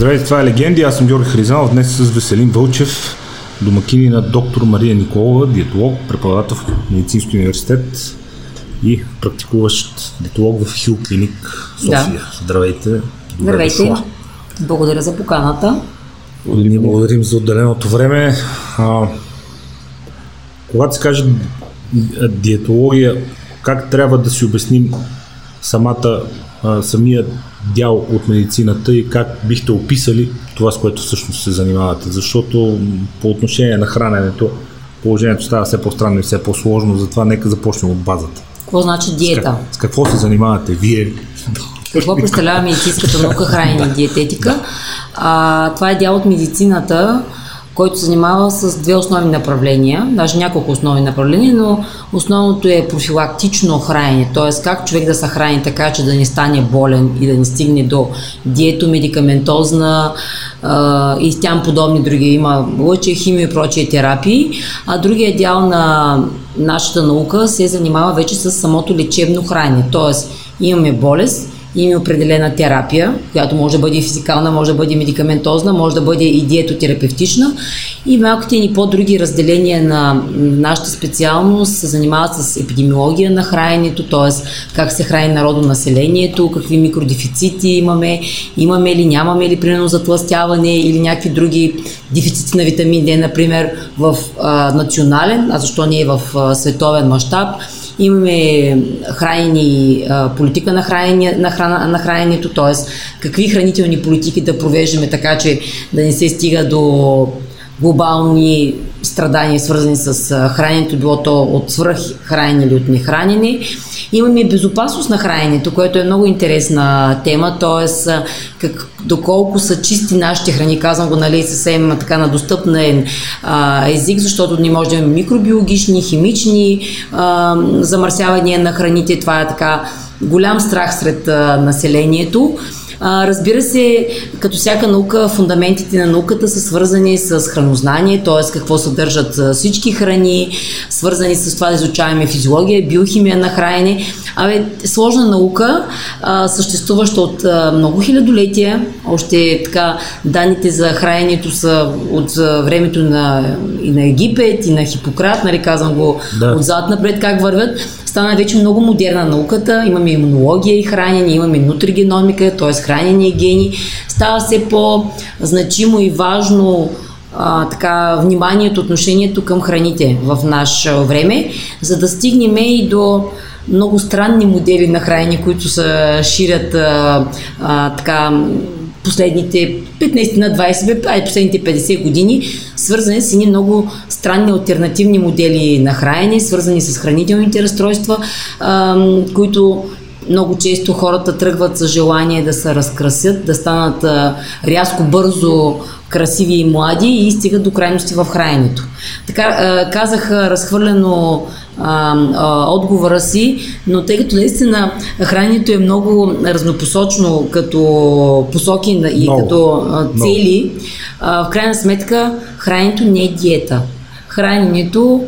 Здравейте, това е Легенди. Аз съм Георги Хризанов. Днес с Веселин Вълчев, домакини на доктор Мария Николова, диетолог, преподавател в Медицински университет и практикуващ диетолог в Хил Клиник София. Да. Здравейте. Здравейте. Дошла. Благодаря за поканата. Ние благодарим за отделеното време. А, когато се каже диетология, как трябва да си обясним самата, а, самия дял от медицината и как бихте описали това, с което всъщност се занимавате? Защото по отношение на храненето положението става все по-странно и все по-сложно, затова нека започнем от базата. Какво значи диета? С, как, с какво се занимавате вие? Какво представлява медицинската наука, хранене и диететика? А, това е дял от медицината, който се занимава с две основни направления, даже няколко основни направления, но основното е профилактично хранене, т.е. как човек да се храни така, че да не стане болен и да не стигне до дието, медикаментозна и тям подобни други. Има лъче, химия и прочие терапии, а другия дял на нашата наука се занимава вече с самото лечебно хранене, т.е. имаме болест, има определена терапия, която може да бъде физикална, може да бъде медикаментозна, може да бъде и диетотерапевтична. И малките ни по-други разделения на нашата специалност се занимават с епидемиология на храненето, т.е. как се храни народонаселението, какви микродефицити имаме, имаме ли, нямаме ли, примерно затластяване или някакви други дефицити на витамин D, например, в а, национален, а защо не е в а, световен мащаб Имаме хранени, политика на, хранение, на, храна, на храненето, т.е. какви хранителни политики да провеждаме така, че да не се стига до глобални страдания, свързани с храненето, било то от свръххранене или от нехранене. Имаме безопасност на храненето, което е много интересна тема, т.е. Как, доколко са чисти нашите храни, казвам го нали, съвсем така на достъпен а, език, защото не може да имаме микробиологични, химични а, замърсявания на храните. Това е така голям страх сред а, населението. А, разбира се, като всяка наука, фундаментите на науката са свързани с хранознание, т.е. какво съдържат всички храни, свързани с това да изучаваме физиология, биохимия на хранене. Абе, сложна наука, а, съществуваща от а, много хилядолетия. Още така данните за храненето са от а, времето на, и на Египет, и на Хипократ, нали казвам го да. отзад напред как вървят. Стана вече много модерна науката, имаме имунология и хранене, имаме нутригеномика, т.е. хранене и гени. Става все по-значимо и важно а, така, вниманието, отношението към храните в наше време, за да стигнем и до много странни модели на хранене, които се ширят а, а, така последните 15 на 20, а последните 50 години, свързани с едни много странни альтернативни модели на хранене, свързани с хранителните разстройства, които много често хората тръгват с желание да се разкрасят, да станат рязко, бързо красиви и млади и стигат до крайности в храненето. Така казах разхвърлено а, а, отговора си, но тъй като наистина храненето е много разнопосочно като посоки и много, като цели, а, в крайна сметка храненето не е диета. Храненето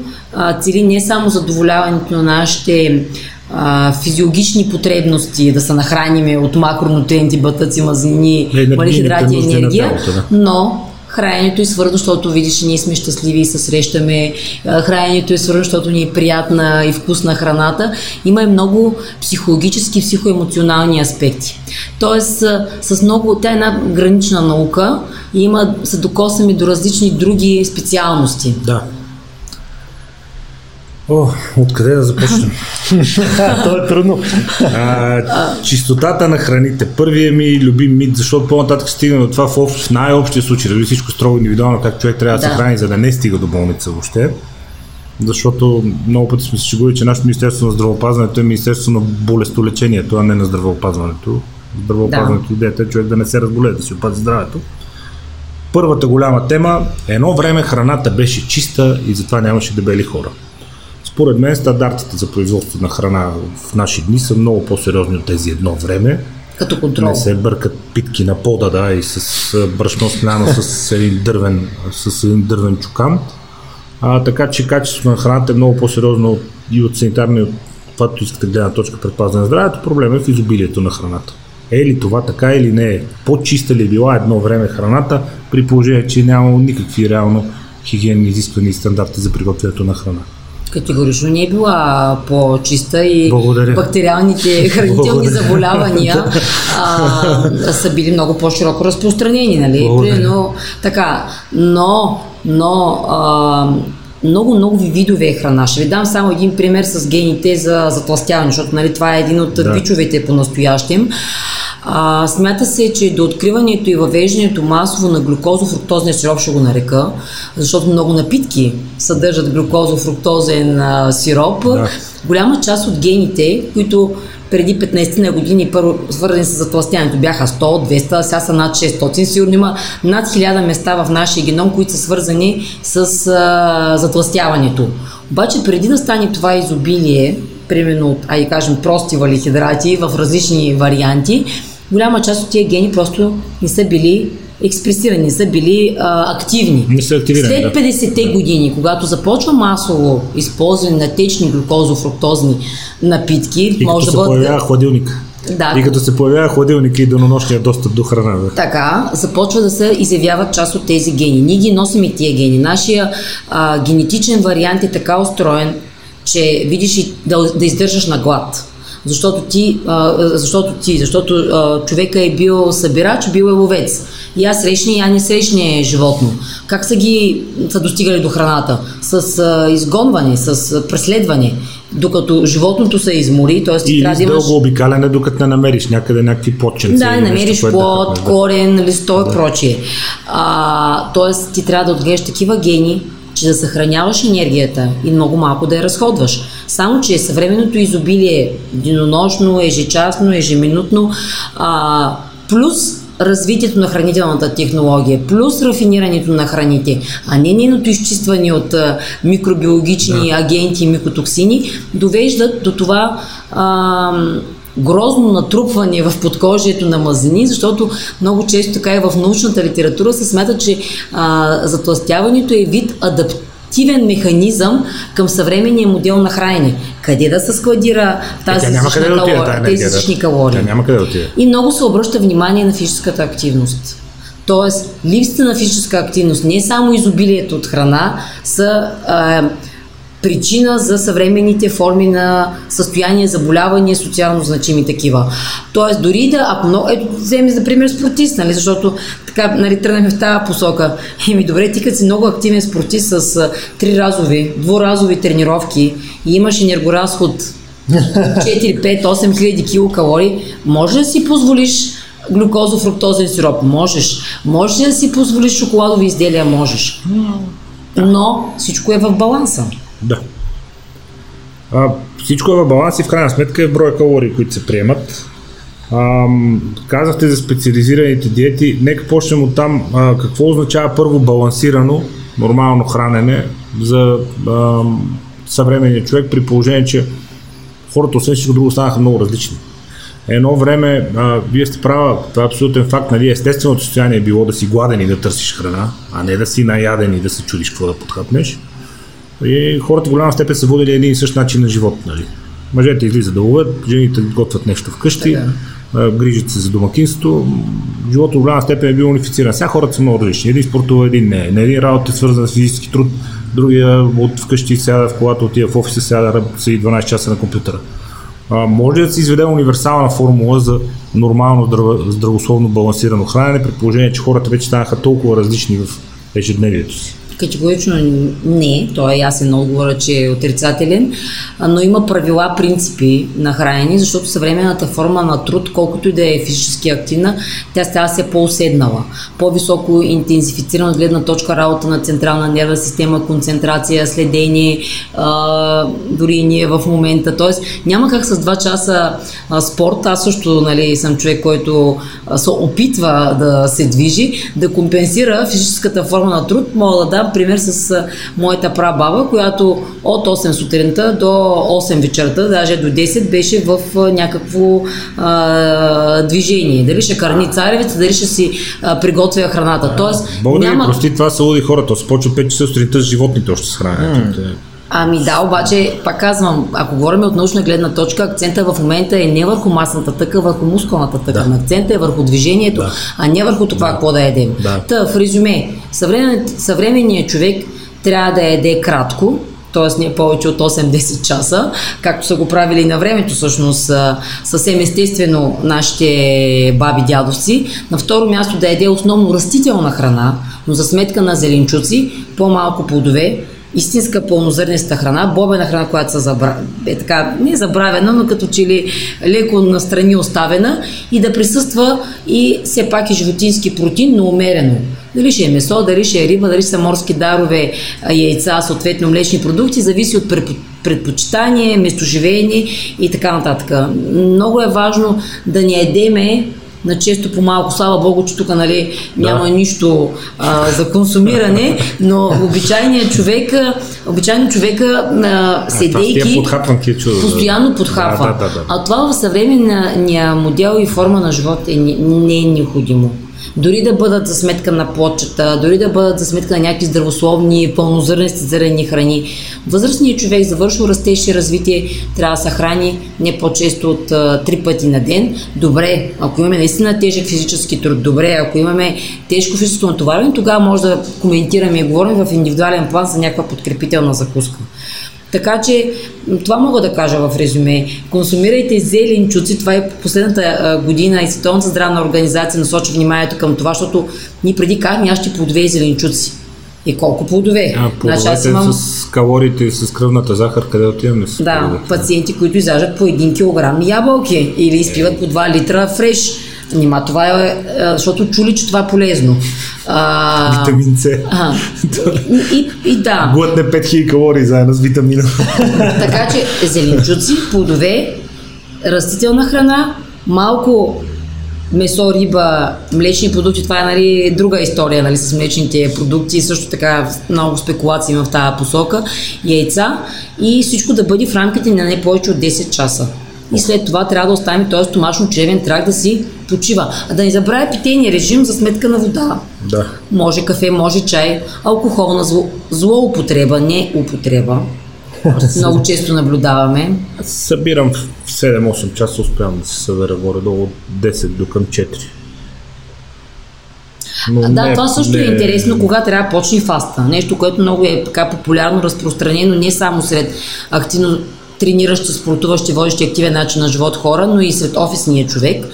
цели не само задоволяването на нашите а, физиологични потребности, да се нахраниме от макронутриенти, бътъци, мазнини, хидрати и енергия, тялото, да. но храненето е свързано, защото видиш, ние сме щастливи и се срещаме. Храненето е свързано, защото ни е приятна и вкусна храната. Има и много психологически, психоемоционални аспекти. Тоест, с много, тя е една гранична наука и има, се докосваме до различни други специалности. Да. О, откъде да започнем? То е трудно. А, чистотата на храните. Първият ми любим мит, защото по-нататък стигна до това в, общ, в най-общия случай, дали всичко строго индивидуално, как човек трябва да, да се храни, за да не стига до болница въобще. Защото много пъти сме се шегували, че нашето Министерство на здравеопазването е Министерство на болестолечението, а не на здравеопазването. Здравеопазването да. идеята е човек да не се разболее, да си опази здравето. Първата голяма тема, едно време храната беше чиста и затова нямаше дебели хора. Според мен стандартите за производство на храна в наши дни са много по-сериозни от тези едно време. Като контрол. Не се бъркат питки на пода, да, и с брашно сляно с един дървен, с един дървен чукан. А, така че качеството на храната е много по-сериозно и от санитарна и от каквато искате гледна точка предпазване на здравето. Проблема е в изобилието на храната. Е ли това така или не е? По-чиста ли е била едно време храната, при положение, че няма никакви реално хигиенни изисквания и стандарти за приготвянето на храна? Категорично не е била по-чиста и Благодаря. бактериалните хранителни Благодаря. заболявания а, са били много по-широко разпространени, нали? Примерно, така, но, но а, много, много ви видове е храна. Ще ви дам само един пример с гените за затластяване, защото нали, това е един от Да. бичовете по-настоящем. А, смята се, че до откриването и въвеждането масово на глюкозо-фруктозния сироп ще го нарека, защото много напитки съдържат глюкозо-фруктозен а, сироп. Да. Голяма част от гените, които преди 15 на години първо свързани с затластяването бяха 100, 200, сега са над 600. Сигурно има над 1000 места в нашия геном, които са свързани с а, затластяването. Обаче преди да стане това изобилие, примерно от, ай кажем, прости валихидрати в различни варианти, голяма част от тия гени просто не са били експресирани, не са били а, активни. Не са активирани, След да. 50-те години, когато започва масово използване на течни глюкозо-фруктозни напитки, И може се да бъдат... появява хладилник. Да. И като се появява хладилник и денонощния достъп до храна. Да. Така, започва да се изявяват част от тези гени. Ние ги носим и тия гени. Нашия а, генетичен вариант е така устроен, че видиш и да, да издържаш на глад. Защото ти, а, защото ти, защото а, човека е бил събирач, бил е ловец. И аз срещне, и я не срещне животно. Как са ги са достигали до храната? С а, изгонване, с а, преследване. Докато животното се измори, т.е. ти трябва да имаш... дълго обикаляне, докато не намериш някъде някакви поченци. Да, нещо, намериш да плод, да. корен, листо и прочие. А, тоест, ти трябва да отгледаш такива гени, че да съхраняваш енергията и много малко да я разходваш. Само, че съвременното изобилие, денонощно, ежечасно, ежеминутно, а, плюс развитието на хранителната технология, плюс рафинирането на храните, а не нейното изчистване от микробиологични Да. агенти и микотоксини, довеждат до това а, грозно натрупване в подкожието на мазнини, защото много често така и в научната литература се смята, че а, затластяването е вид адаптивен механизъм към съвременния модел на хранене. Къде да се складира Е, тази няма къде да отиде калория- тези излишни калории? Тя няма къде да отиде. И много се обръща внимание на физическата активност. Тоест, липсата на физическа активност, не само изобилието от храна, са а, причина за съвременните форми на състояние, заболявания, социално значими такива. Тоест, дори да, ако много, ето, вземи за пример спортист, нали, защото така, нали, тръгнахме в тази посока. Еми, добре, ти като си много активен спортист с а, три разови, дворазови тренировки и имаш енергоразход 4, 5, 8 хиляди килокалории, може да си позволиш глюкозо-фруктозен сироп? Можеш. Можеш ли да си позволиш шоколадови изделия? Можеш. Но всичко е в баланса. Да. А, всичко е в баланс и в крайна сметка е в броя калории, които се приемат. Ам, казахте за специализираните диети. Нека почнем от там. А, какво означава първо балансирано, нормално хранене за ам, съвременния човек при положение, че хората освен всичко друго станаха много различни. Едно време, а, вие сте права, това е абсолютен факт, нали, естественото състояние е било да си гладен и да търсиш храна, а не да си наяден и да се чудиш какво да подхапнеш. И хората в голяма степен са водили един и същ начин на живот. Нали. Мъжете излизат да ловят, жените готвят нещо вкъщи, Така. а, грижат се за домакинство. Животът в голяма степен е бил унифициран. Сега хората са много различни. Един спортува, един не. На един работа е свързан с физически труд, другия от вкъщи сяда в колата, отива в офиса, сяда, седи 12 часа на компютъра. А, може ли да се изведе универсална формула за нормално здраво, здравословно балансирано хранене, при положение, че хората вече станаха толкова различни в ежедневието си? Категорично не, той е ясен отговор, че е отрицателен, но има правила, принципи на хранене, защото съвременната форма на труд, колкото и да е физически активна, тя става все по-уседнала, по-високо интензифицирана гледна точка работа на централна нервна система, концентрация, следение, дори ние в момента. Тоест няма как с 2 часа спорт, аз също нали, съм човек, който се опитва да се движи, да компенсира физическата форма на труд. Мога да дам пример с моята прабаба, която от 8 сутринта до 8 вечерта, даже до 10, беше в някакво а, движение. Дали ще карни царевица, дали ще си а, приготвя храната. Тоест, Бог да ви няма... прости, това са луди хората. То се почва 5 часа сутринта с животните още с храненето. Ами да, обаче, пак казвам, ако говорим от научна гледна точка, акцента в момента е не върху масната тъка, върху мускулната тъка. Да. Акцента е върху движението, да. а не върху това, да. какво да едем. Да. Та, в резюме, съвремен, съвременният човек трябва да яде кратко, т.е. не повече от 8-10 часа, както са го правили на времето, всъщност съвсем естествено нашите баби дядовци. На второ място да яде основно растителна храна, но за сметка на зеленчуци, по-малко плодове, истинска пълнозърнеста храна, бобена храна, която се забра... е така, не е забравена, но като че ли леко настрани оставена и да присъства и все пак и животински протеин, но умерено. Дали ще е месо, дали ще е риба, дали са морски дарове, яйца, съответно млечни продукти, зависи от предпочитание, местоживеене и така нататък. Много е важно да не едеме на често по-малко. Слава Богу, че тук нали, няма да. нищо а, за консумиране, но обичайният човек, обичайно човека а, седейки, а, постоянно подхапва. Да, да, да, да. А това в съвременния модел и форма на живот е, не е необходимо дори да бъдат за сметка на плочета, дори да бъдат за сметка на някакви здравословни, пълнозърнести зелени храни. Възрастният човек, завършил растеж и развитие, трябва да се храни не по-често от три пъти на ден. Добре, ако имаме наистина тежък физически труд, добре, ако имаме тежко физическо натоварване, тогава може да коментираме и говорим в индивидуален план за някаква подкрепителна закуска. Така че това мога да кажа в резюме. Консумирайте зеленчуци. Това е последната година и Световната здравна организация насочи вниманието към това, защото ни преди казахме аз ще плодове и зеленчуци. И колко плодове? А, значи, аз имам... с калориите и с кръвната захар, къде отиваме? С да, плодове? пациенти, които изяждат по 1 кг ябълки или изпиват по 2 литра фреш. Нима това е, защото чули, че това е полезно. А, Витамин С. А, и, и, и да. Глътне 5000 калории заедно с витамина. така че зеленчуци, плодове, растителна храна, малко месо, риба, млечни продукти, това е нали, друга история нали, с млечните продукти, също така много спекулации в тази посока, яйца и всичко да бъде в рамките на не повече от 10 часа и след това трябва да оставим този стомашно-чревен трак да си почива. А да не забравя питейния режим за сметка на вода. Да. Може кафе, може чай, алкохолна зло, злоупотреба, не употреба. Много често наблюдаваме. Аз събирам в 7-8 часа, успявам да се събера горе-долу от 10 до към 4. Но да, не, това също не... е интересно, кога трябва да почне фаста. Нещо, което много е така популярно разпространено не само сред активно трениращи, спортуващи, водещи активен начин на живот хора, но и сред офисния човек.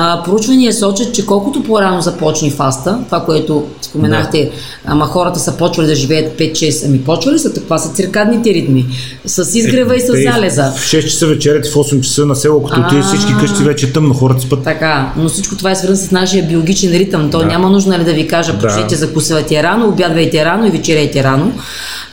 А, проучвания сочат, че колкото по-рано започне фаста, това, което споменахте, да. ама хората са почвали да живеят 5-6, ами почвали са, това са циркадните ритми, с изгрева е, и с залеза. В 6 часа вечерят и в 8 часа на село, като отидеш всички къщи вече е тъмно, хората спят. Така, но всичко това е свързано с нашия биологичен ритъм. То да. няма нужда нали, да ви кажа, почнете, да. закусвайте рано, обядвайте рано и вечеряйте рано.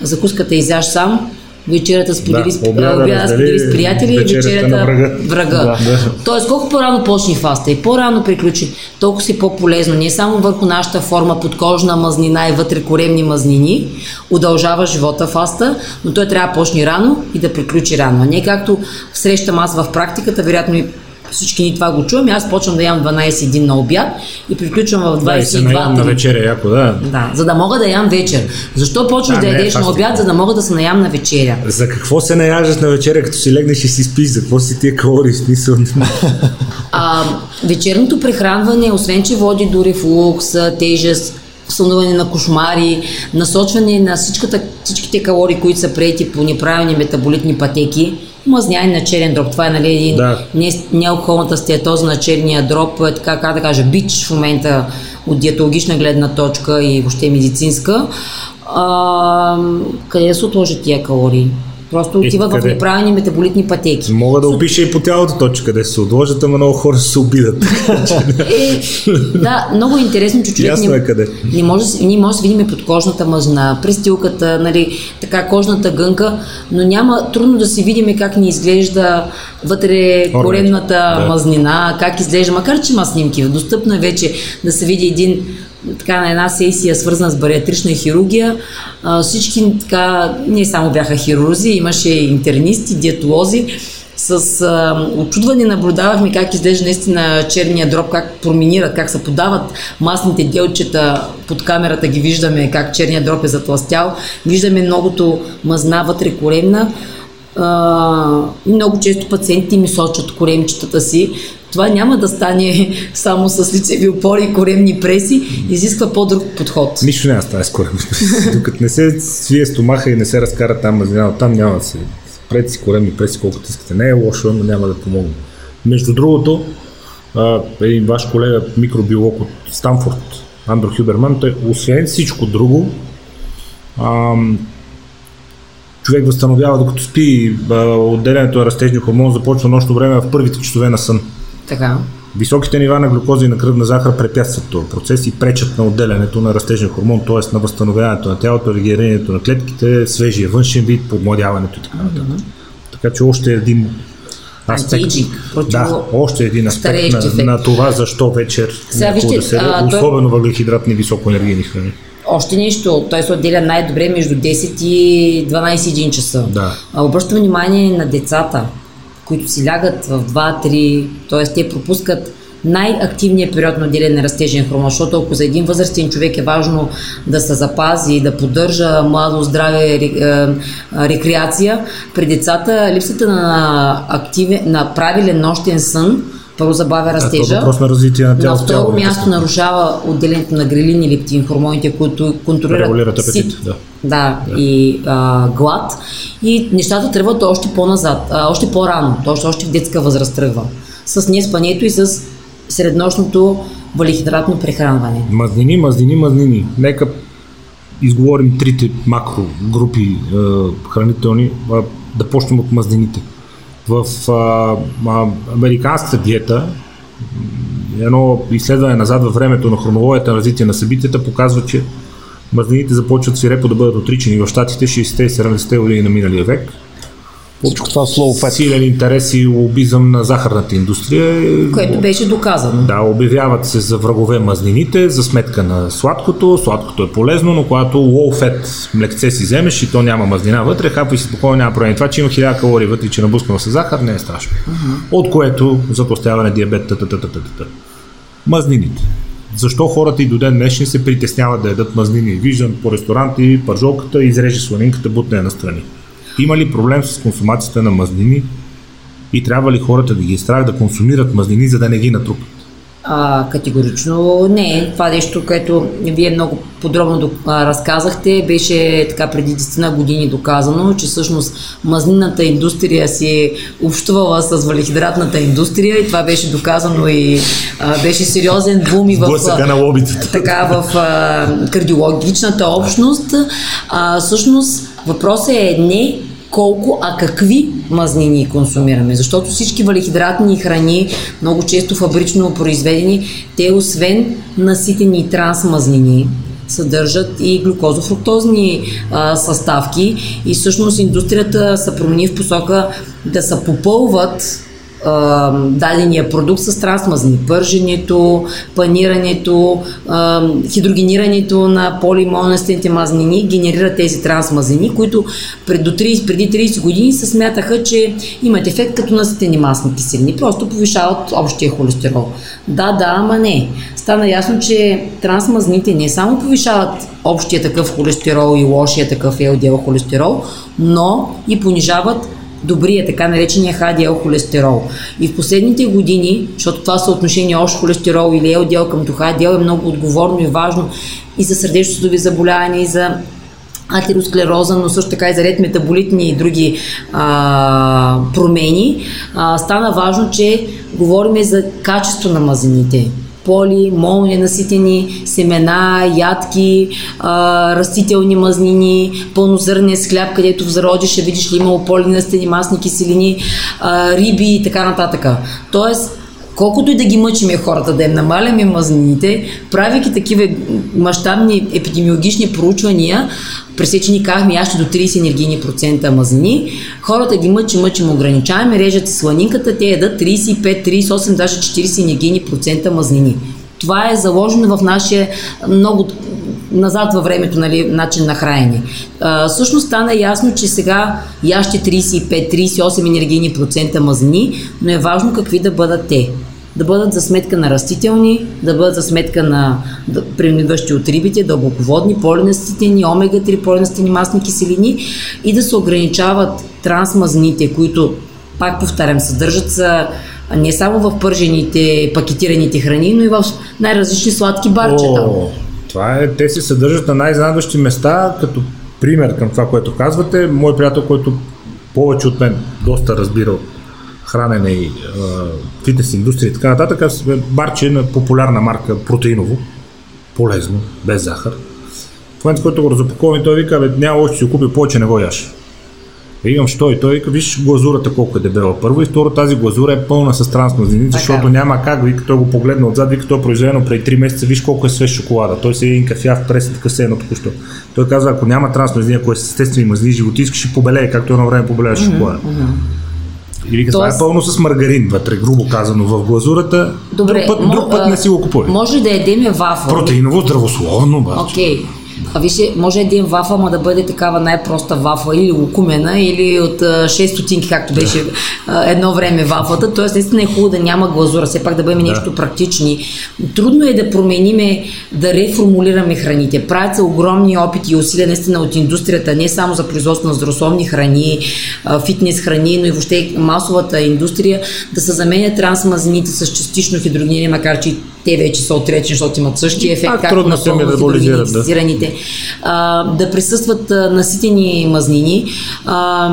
Закуската изяж сам, вечерята сподели, да, обяда, обяда сподели с приятели и вечерята врага. врага. Да, да. Тоест, колко по-рано почне фаста и по-рано приключи, толкова си по-полезно. Не само върху нашата форма подкожна мазнина и вътре коремни мазнини, удължава живота фаста, но той трябва да почне рано и да приключи рано. А не както срещам аз в практиката, вероятно и всички ни това го чуваме. Аз почвам да ям 12 на обяд и приключвам в 22. Да, на вечеря, яко, да. Да, за да мога да ям вечер. Защо почваш да, да ядеш на обяд, за да мога да се наям на вечеря? За какво се наяждаш на вечеря, като си легнеш и си спиш? За какво си тия калории смисъл? а, вечерното прехранване, освен че води до рефлукс, тежест, сънуване на кошмари, насочване на всичката, всичките калории, които са приети по неправилни метаболитни пътеки, мазняни на черен дроб. Това е нали, един да. не, неалкохолната стеатоза на черния дроб, е така, как да кажа, бич в момента от диетологична гледна точка и въобще медицинска. А, къде се отложат тия калории? Просто отиват в неправилни метаболитни пътеки. Мога да опиша и по цялата точка, къде се отложат, ама много хора се обидат. е, да, много интересно, че човек Ясно е къде. Не може, ние може да видим подкожната мъжна, престилката, нали, така кожната гънка, но няма трудно да си видим как ни изглежда вътре коремната да. мазнина, как изглежда, макар че има снимки. Достъпно е вече да се види един така на една сесия, свързана с бариатрична хирургия. А, всички така, не само бяха хирурзи, имаше интернисти, диетолози, с а, очудване наблюдавахме как изглежда наистина черния дроб, как проминират, как се подават масните делчета под камерата, ги виждаме как черния дроб е затластял. Виждаме многото мазна вътре коремна. А, много често пациенти ми сочат коремчетата си. Това няма да стане само с лицеви опори и коремни преси, изисква по-друг подход. Нищо няма да стане с коремни преси. Докато не се свие стомаха и не се разкара там там няма да се Правете си коремни преси колкото искате. Не е лошо, но няма да помогне. Между другото, един ваш колега, микробиолог от Станфорд, Андро Хюберман, той освен всичко друго, ам, човек възстановява докато спи, отделянето на растежния хормон започва нощно време в първите часове на сън. Така. Високите нива на глюкоза и на кръвна захар препятстват този процес и пречат на отделянето на растежен хормон, т.е. на възстановяването на тялото, регенерирането на клетките, свежия външен вид, подмладяването и така нататък. Mm-hmm. Така че още един аспект. Да, още един аспект на, на, това защо вечер Сега, вижте, да се а, особено той... въглехидратни високоенергийни храни. Още нещо, той се отделя най-добре между 10 и 12 часа. Да. Обръщам внимание на децата които си лягат в 2-3, т.е. те пропускат най-активният период на отделяне на растежен хормон, защото ако за един възрастен човек е важно да се запази, да поддържа младо здраве, е, рекреация, при децата липсата на, активен, на правилен нощен сън първо забавя растежа. Да, въпрос на развитие на тялото. На второ място нарушава отделението на грелин и лептин, хормоните, които контролират Регулират апетит, си, да. Да, да, и а, глад. И нещата тръгват още по-назад, а, още по-рано, още, още в детска възраст тръгва. С неспанието и с среднощното валихидратно прехранване. Мазнини, мазнини, мазнини. Нека изговорим трите макро групи е, хранителни, е, да почнем от мазнините в а, а, американската диета, едно изследване назад във времето на хронологията на развитие на събитията показва, че мазнините започват свирепо да бъдат отричани. В щатите 60 и 70 години на миналия век всичко това slow fat. Силен интерес и лобизъм на захарната индустрия. Което беше доказано. Да, обявяват се за врагове мазнините, за сметка на сладкото. Сладкото е полезно, но когато low fat млекце си вземеш и то няма мазнина вътре, хапвай си спокойно, няма проблем. Това, че има 1000 калории вътре, че набускано с захар, не е страшно. Uh-huh. От което затластяване, диабет, т-т-т-т-т. Мазнините. Защо хората и до ден днешни се притесняват да ядат мазнини? Виждам по ресторанти, пържолката, изреже сланинката, бутне на страни. Има ли проблем с консумацията на мазнини и трябва ли хората да ги е страх да консумират мазнини, за да не ги натрупат? А, категорично не. Това нещо, което вие много подробно разказахте, беше така преди 10 години доказано, че всъщност мазнината индустрия си е общувала с валихидратната индустрия и това беше доказано и а, беше сериозен бум и в, на лобитата. така, в а, кардиологичната общност. А, всъщност въпросът е не колко, а какви мазнини консумираме. Защото всички валихидратни храни, много често фабрично произведени, те освен наситени трансмазнини, съдържат и глюкозофруктозни а, съставки и всъщност индустрията се промени в посока да се попълват дадения продукт с трансмазни. Пърженето, панирането, хидрогенирането на полимонестените мазнини генерират тези трансмазнини, които пред, до 30, преди 30 години се смятаха, че имат ефект като наситени масни киселини. Просто повишават общия холестерол. Да, да, ама не. Стана ясно, че трансмазните не само повишават общия такъв холестерол и лошия такъв LDL холестерол, но и понижават добрия, така наречения HDL холестерол. И в последните години, защото това съотношение общ холестерол или LDL към HDL е много отговорно и важно и за сърдечно-съдови заболявания, и за атеросклероза, но също така и за ред метаболитни и други а, промени, а, стана важно, че говорим за качество на мазнините поли, наситени семена, ядки, а, растителни мазнини, пълнозърнен с хляб, където в зародиш ще видиш ли имало полинастени масни киселини, а, риби и така нататък. Тоест, колкото и да ги мъчиме хората, да им намаляме мазнините, правейки такива мащабни епидемиологични проучвания, пресечени казахме яще до 30 енергийни процента мазнини, хората ги мъчим, мъчим, ограничаваме, режат сланинката, те ядат 35, 38, даже 40 енергийни процента мазнини. Това е заложено в нашия много назад във времето нали, начин на хранене. А, всъщност стана ясно, че сега яще 35-38 енергийни процента мазнини, но е важно какви да бъдат те да бъдат за сметка на растителни, да бъдат за сметка на премиващи от рибите, дълбоководни, полинаститени, омега-3, полинаститени масни киселини и да се ограничават трансмазните, които, пак повтарям, съдържат са не само в пържените, пакетираните храни, но и в най-различни сладки барчета. О, това е, те се съдържат на най-изненадващи места, като пример към това, което казвате. Мой приятел, който повече от мен доста разбира от хранене и фитнес индустрия и така нататък, аз барче на популярна марка протеиново, полезно, без захар. В момента, който го разопаковам и той вика, бе, няма още си купи, повече не го яш. Имам що и той вика, виж глазурата колко е дебела. Първо и второ, тази глазура е пълна с трансмазнини, защото няма как, вика, той го погледна отзад, вика, той е произведено преди 3 месеца, виж колко е свеж шоколада. Той се е един кафя в пресен, така се едно току-що. Той казва, ако няма трансмазнини, ако е естествени мазнини, животи, искаш и побелее, както едно време побелее шоколада. Mm-hmm. И вика, това е пълно с маргарин вътре, грубо казано, в глазурата. Добре, друг път, друг път не си го купувай. Може да ядеме вафа. Протеиново, здравословно. Окей. Okay. А вижте, може един вафа, ма да бъде такава най-проста вафа или лукумена, или от 6 стотинки, както беше едно време вафата. Тоест, наистина е хубаво да няма глазура, все пак да бъдем да. нещо практични. Трудно е да промениме, да реформулираме храните. Правят се огромни опити и усилия наистина от индустрията, не само за производство на здравословни храни, фитнес храни, но и въобще масовата индустрия, да се заменят трансмазнините с частично хидрогениране, макар че те вече са отречени, защото имат същия ефект, както на да. А, да присъстват а, наситени мазнини а,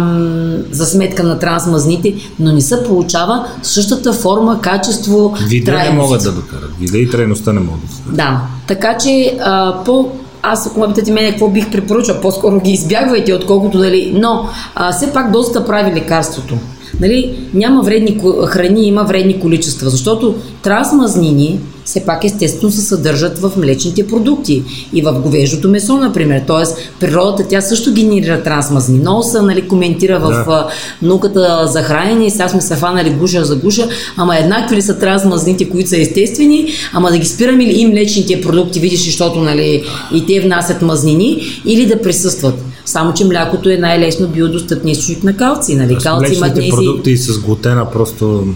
за сметка на трансмазните, но не се получава същата форма, качество, Вида трайност. не могат да докарат. Вида и трайността не могат да докарат. Да, така че а, по аз, ако ме питате мене какво бих препоръчал, по-скоро ги избягвайте, отколкото дали. Но а, все пак доста прави лекарството. Нали, няма вредни храни, има вредни количества, защото трансмазнини все пак естествено се съдържат в млечните продукти и в говеждото месо, например. Тоест, природата тя също генерира трансмазни. Много се нали, коментира в да. науката за хранене и сега сме се фанали гуша за гуша, ама еднакви ли са трансмазните, които са естествени, ама да ги спираме ли и млечните продукти, видиш, защото нали, и те внасят мазнини, или да присъстват. Само, че млякото е най-лесно биодостъпният източник на калци. Нали? Калци, магнези... продукти с глутена просто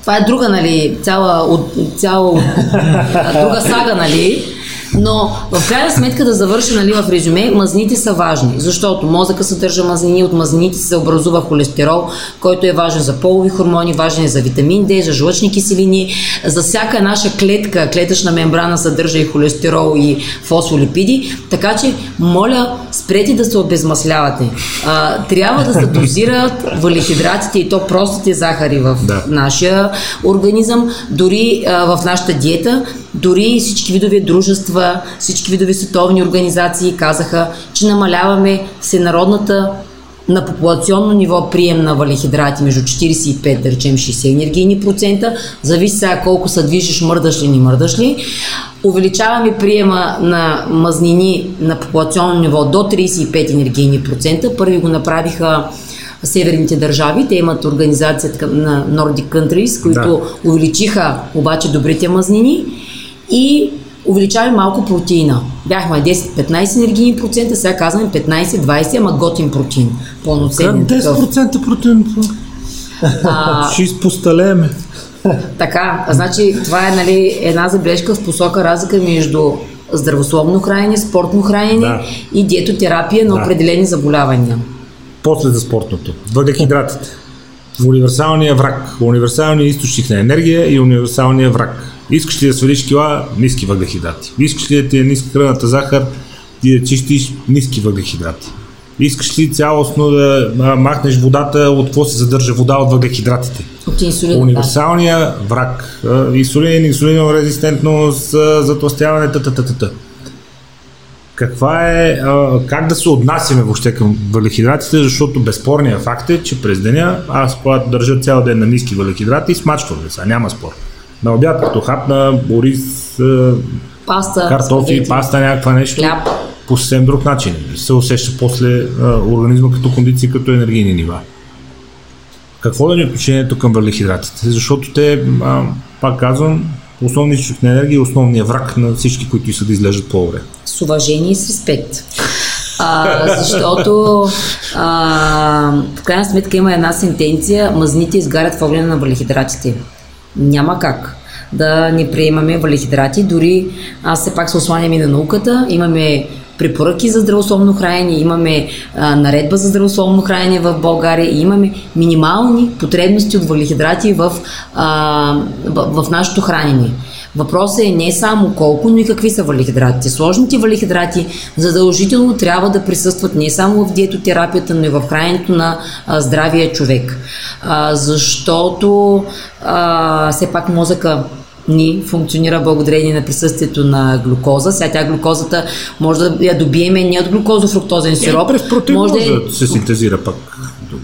това е друга, нали, цяла, цяла друга сага, нали? Но в крайна сметка да завърши нали, в резюме, мазните са важни, защото мозъка съдържа мазнини, от мазнините се образува холестерол, който е важен за полови хормони, важен е за витамин D, за жлъчни киселини, за всяка наша клетка, клетъчна мембрана съдържа и холестерол и фосфолипиди, така че моля спрете да се обезмаслявате. А, трябва да се дозират валихидратите и то простите захари в да. нашия организъм, дори а, в нашата диета, дори всички видове дружества, всички видове световни организации казаха, че намаляваме всенародната на популационно ниво прием на валихидрати между 45, да речем 60 енергийни процента, зависи сега колко се движиш, мърдаш ли, не мърдаш ли. Увеличаваме приема на мазнини на популационно ниво до 35 енергийни процента. Първи го направиха северните държави. Те имат организацията на Nordic Countries, които да. увеличиха обаче добрите мазнини и увеличаваме малко протеина. Бяхме 10-15 енергийни процента, сега казваме 15-20, ама готин протеин. Пълноценен 10% протеин. А, Ще изпосталеме. Така, значи това е нали, една забележка в посока разлика между здравословно хранене, спортно хранене да. и диетотерапия на да. определени заболявания. После за спортното. Въглехидратите. Универсалният враг. Универсалният източник на енергия и универсалният враг. Искаш ли да свалиш кила, ниски въглехидрати. Искаш ли да ти е ниска кръвната захар, ти да чистиш ниски въглехидрати. Искаш ли цялостно да махнеш водата, от какво се задържа вода от въглехидратите? От инсулин. Универсалния да. враг. Инсулин, инсулинова резистентност, затластяване, т.т. Каква е, как да се отнасяме въобще към въглехидратите, защото безспорният факт е, че през деня аз когато държа цял ден на ниски въглехидрати, смачвам сега, няма спор. На обяд, като хапна, Борис, паста, картофи, спагети. паста, някаква нещо. Хляб. По съвсем друг начин. Се усеща после а, организма като кондиции, като енергийни нива. Какво да ни е отношението към въглехидратите? Защото те, а, пак казвам, основният източник на енергия е основният враг на всички, които искат да изглеждат по-добре. С уважение и с респект. А, защото а, в крайна сметка има една сентенция мазните изгарят в огъня на валихидратите. Няма как да не приемаме валихидрати. Дори аз все пак се осланям и на науката. Имаме препоръки за здравословно хранене, имаме а, наредба за здравословно хранене в България и имаме минимални потребности от въглехидрати в, а, в, в нашето хранене. Въпросът е не само колко, но и какви са валихидратите. Сложните валихидрати задължително трябва да присъстват не само в диетотерапията, но и в храненето на а, здравия човек. А, защото а, все пак мозъка ни функционира благодарение на присъствието на глюкоза. Сега тя глюкозата може да я добиеме не от глюкозофруктозен сироп. През протеин може, да се синтезира пак.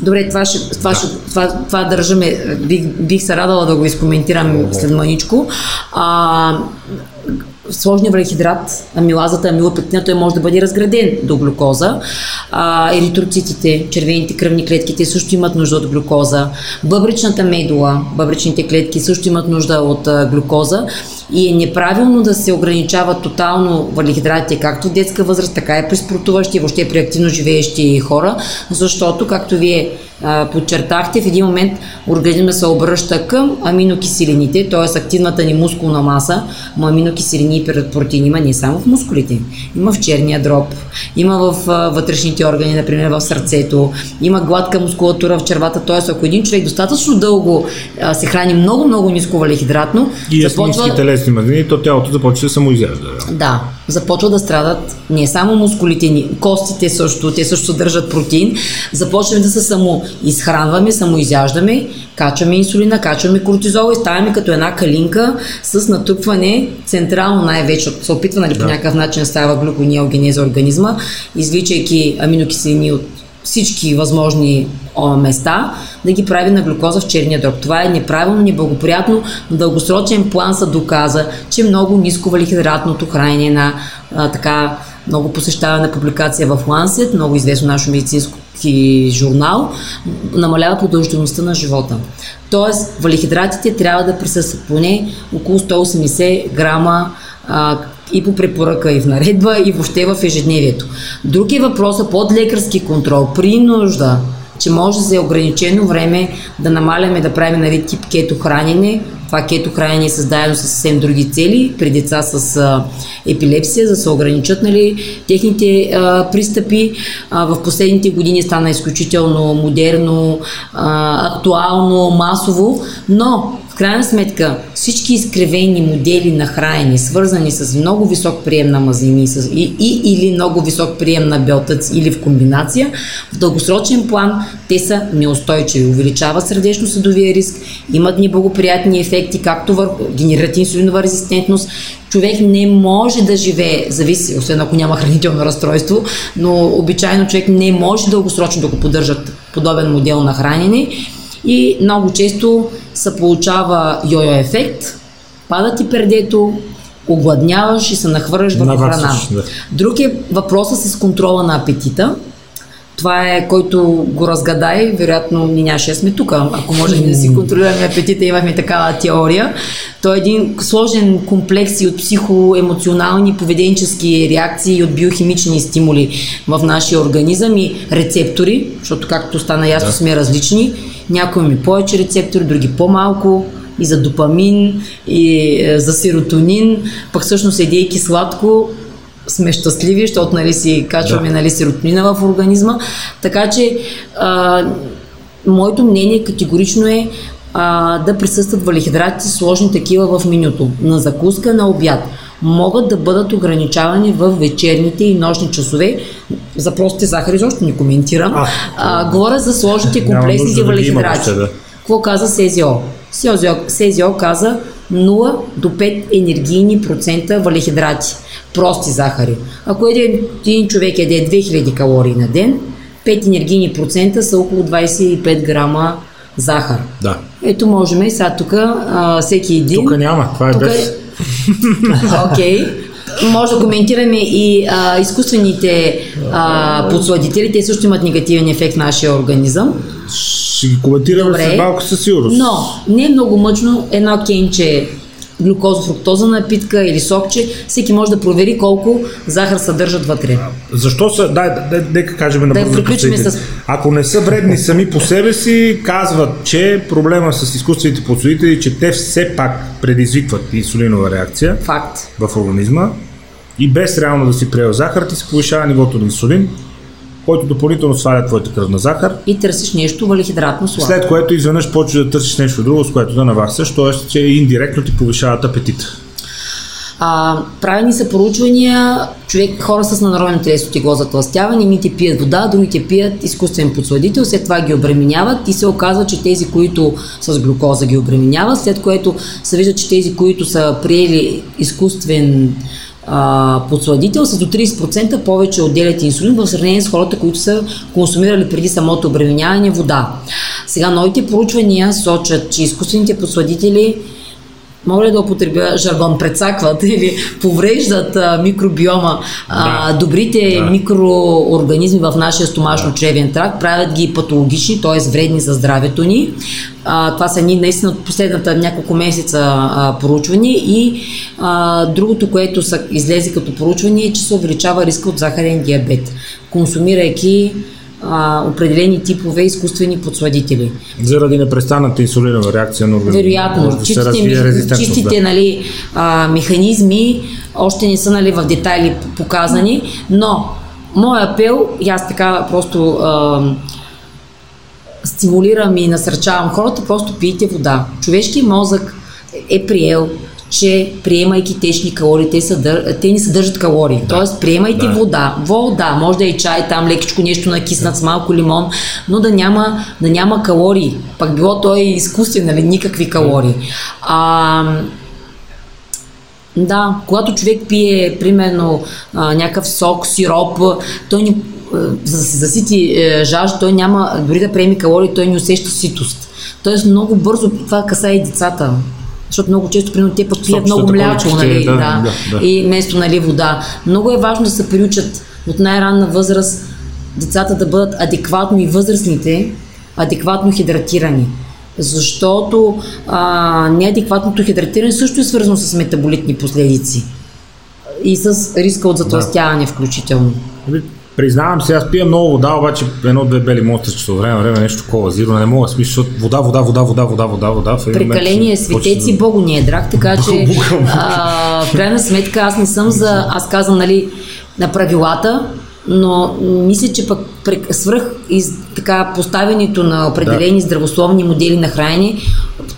Добре, това, ще, това, да. ще, това, това държаме. Бих, бих се радала да го изкоментирам след маничко. А, сложния валихидрат, амилазата, амилопектина, той може да бъде разграден до глюкоза. А, еритроцитите, червените кръвни клетки, те също имат нужда от глюкоза. Бъбричната медула, бъбричните клетки също имат нужда от а, глюкоза. И е неправилно да се ограничават тотално валихидратите, както в детска възраст, така и при спортуващи, въобще при активно живеещи хора, защото, както вие а, подчертахте, в един момент организма се обръща към аминокиселините, т.е. активната ни мускулна маса, но аминокиселини и протеини има не само в мускулите, има в черния дроб, има в а, вътрешните органи, например в сърцето, има гладка мускулатура в червата, т.е. ако един човек достатъчно дълго а, се храни много-много ниско валихидратно, и започва... телесни мазнини, то тялото започва да самоизяжда. Да, започва да страдат не само мускулите ни, костите също, те също съдържат протеин, започваме да се само изхранваме, самоизяждаме, качваме инсулина, качваме кортизол и ставаме като една калинка с натрупване централно най-вече, се опитва нали, да. по някакъв начин става глюкониогенеза организма, извличайки аминокиселини от всички възможни места, да ги прави на глюкоза в черния дроб. Това е неправилно, неблагоприятно, но дългосрочен план се доказа, че много ниско валихидратното хранение на а, така много посещавана публикация в Lancet, много известно наше медицинско журнал, намалява продължителността на живота. Тоест, валихидратите трябва да присъстват поне около 180 грама а, и по препоръка, и в наредба, и въобще в ежедневието. Друг е въпросът под лекарски контрол, при нужда, че може за ограничено време да намаляме да правим нали, тип кето хранене, това кето хранене е създадено с съвсем други цели, при деца с а, епилепсия, за да се ограничат нали, техните а, пристъпи. А, в последните години стана изключително модерно, а, актуално, масово, но крайна сметка всички изкривени модели на хранене, свързани с много висок прием на мазнини и, и или много висок прием на белтъци или в комбинация, в дългосрочен план те са неустойчиви. Увеличават сърдечно-съдовия риск, имат неблагоприятни ефекти, както върху генерат инсулинова резистентност, човек не може да живее, зависи, освен ако няма хранително разстройство, но обичайно човек не може дългосрочно да го поддържат подобен модел на хранене и много често се получава йо-йо ефект, пада ти пердето, огладняваш и се нахвърляш върху храна. Да. Друг е въпросът с контрола на апетита. Това е, който го разгадай, вероятно ни нямаше сме тук, ако можем да си контролираме апетита, имахме такава теория. Той е един сложен комплекс и от психоемоционални поведенчески реакции и от биохимични стимули в нашия организъм и рецептори, защото както стана ясно да. сме различни някои ми повече рецептори, други по-малко и за допамин, и е, за серотонин, пък всъщност едейки сладко, сме щастливи, защото нали, си качваме да. нали, серотонина в организма. Така че а, моето мнение категорично е а, да присъстват валихидрати сложни такива в менюто. На закуска, на обяд могат да бъдат ограничавани в вечерните и нощни часове. За простите захари защо не коментирам. А, а, говоря за сложните комплексните валихидрати. Да. Какво каза СЗО? СЗО, СЗО каза 0 до 5 енергийни процента валихидрати. Прости захари. Ако един, един човек еде 2000 калории на ден, 5 енергийни процента са около 25 грама захар. Да. Ето можем и сега тук всеки един... Тук няма, това е тука, без... Окей. Okay. Може да коментираме и а, изкуствените а, подсладители. Те също имат негативен ефект в нашия организъм. Ще ги коментираме след малко със сигурност. Но не е много мъчно едно кенче глюкозо-фруктоза напитка или сокче, всеки може да провери колко захар съдържат вътре. Защо са, дай, дай, нека кажем на Да приключим с... Ако не са вредни сами по себе си, казват, че проблема с изкуствените подсудители, че те все пак предизвикват инсулинова реакция Факт. в организма и без реално да си приел захар, ти се повишава нивото на инсулин, който допълнително сваля твоята кръвна захар. И търсиш нещо валихидратно сладко. След което изведнъж почваш да търсиш нещо друго, с което да наваксаш, т.е. че индиректно ти повишават апетита. А, правени са поручвания, човек, хора с наднормално телесно тегло за тластяване, едните пият вода, другите пият изкуствен подсладител, след това ги обременяват и се оказва, че тези, които с глюкоза ги обременяват, след което се вижда, че тези, които са приели изкуствен подсладител с до 30% повече отделят инсулин в сравнение с хората, които са консумирали преди самото обременяване вода. Сега новите проучвания сочат, че изкуствените подсладители мога ли да употребя жаргон, прецакват или повреждат а, микробиома, а, Да. добрите Да. микроорганизми в нашия стомашно-чревен тракт, правят ги патологични, т.е. вредни за здравето ни. А, това са ни наистина от последната няколко месеца а, проучвания и а, другото, което са излезе като проучване е, че се увеличава риска от захарен диабет, консумирайки а, определени типове изкуствени подсладители. Заради непрестанната инсулинова реакция на организма. Вероятно, Може да се чистите, развие ми, резистентност, чистите да. нали, а, механизми още не са нали, в детайли показани, но моят апел, и аз така просто а, стимулирам и насърчавам хората, просто пийте вода. Човешкият мозък е приел че приемайки течни калории, те, съдър... те не съдържат калории. Да. Тоест, приемайте Да. вода. Вода, може да е чай, там лекичко нещо накиснат с малко лимон, но да няма, да няма калории. Пак било той изкуствен, нали, никакви калории. А, да, когато човек пие, примерно, а, някакъв сок, сироп, той ни, за да се засити е, жажда, той няма, дори да приеме калории, той не усеща ситост. Тоест много бързо, това касае и децата. Защото много често, примерно, те пък пият много мляко, нали, да, да, да, да. и вместо нали, вода. Много е важно да се приучат от най-ранна възраст децата да бъдат адекватно и възрастните адекватно хидратирани. Защото а, неадекватното хидратиране също е свързано с метаболитни последици и с риска от затластяване включително. Признавам се, аз пия много вода, обаче едно-две бели монстрчета от време време нещо такова зиро, не мога да смисля, защото вода, вода, вода, вода, вода, вода, вода. Прекаление светец и Богу не е драг, така че а, в крайна сметка аз не съм за, аз казвам нали, на правилата, но мисля, че пък свръх из, така, поставянето на определени здравословни модели на хранене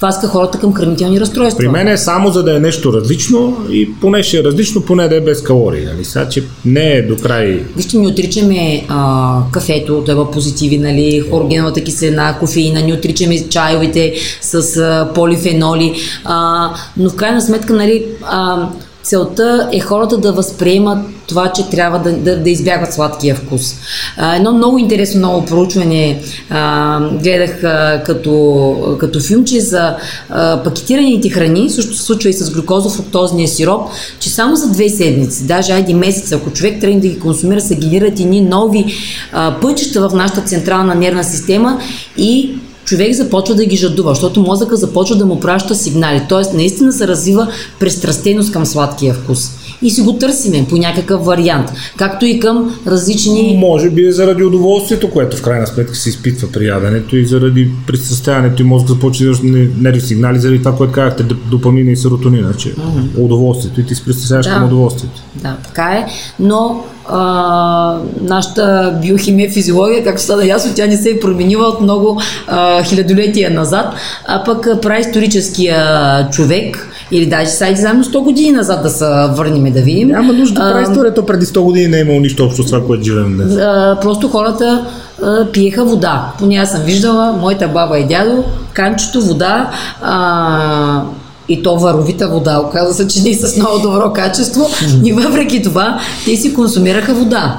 тласка хората към хранителни разстройства. При мен е само за да е нещо различно и поне ще е различно, поне да е без калории. Нали? Сега, че не е до край Вижте, не отричаме а, кафето, да има позитиви, нали, хорогеновата киселина, кофеина, не отричаме чайовете с а, полифеноли, а, но в крайна сметка, нали, а, целта е хората да възприемат това, че трябва да, да, да избягват сладкия вкус. А, едно много интересно ново проучване а, гледах а, като, като филмче за а, пакетираните храни, също се случва и с глюкозо-фруктозния сироп, че само за две седмици, даже айде месеца, ако човек тръгне да ги консумира, се генерират едни нови а, пътища в нашата централна нервна система и човек започва да ги жадува, защото мозъка започва да му праща сигнали. Тоест, наистина се развива пристрастеност към сладкия вкус. И си го търсиме по някакъв вариант. Както и към различни Може би е заради удоволствието, което в крайна сметка се изпитва при яденето и заради пристрастяването и мозък започва да нерви сигнали, заради това, което казахте, допамина и серотонина, че удоволствието и ти се пристрастяваш Да. към удоволствието. Да, така е, но а, нашата биохимия, физиология, както стана ясно, тя не се е променила от много а, хилядолетия назад, а пък праисторическия човек, или даже сайди заедно 100 години назад да се върнем да видим. Няма нужда да прави историята преди 100 години не е имало нищо общо с това, което живеем днес. а, просто хората а, пиеха вода. Поне аз съм виждала, моята баба и дядо, канчето вода, а, и то варовита вода. Оказва се, че не е с много добро качество. И въпреки това, те си консумираха вода.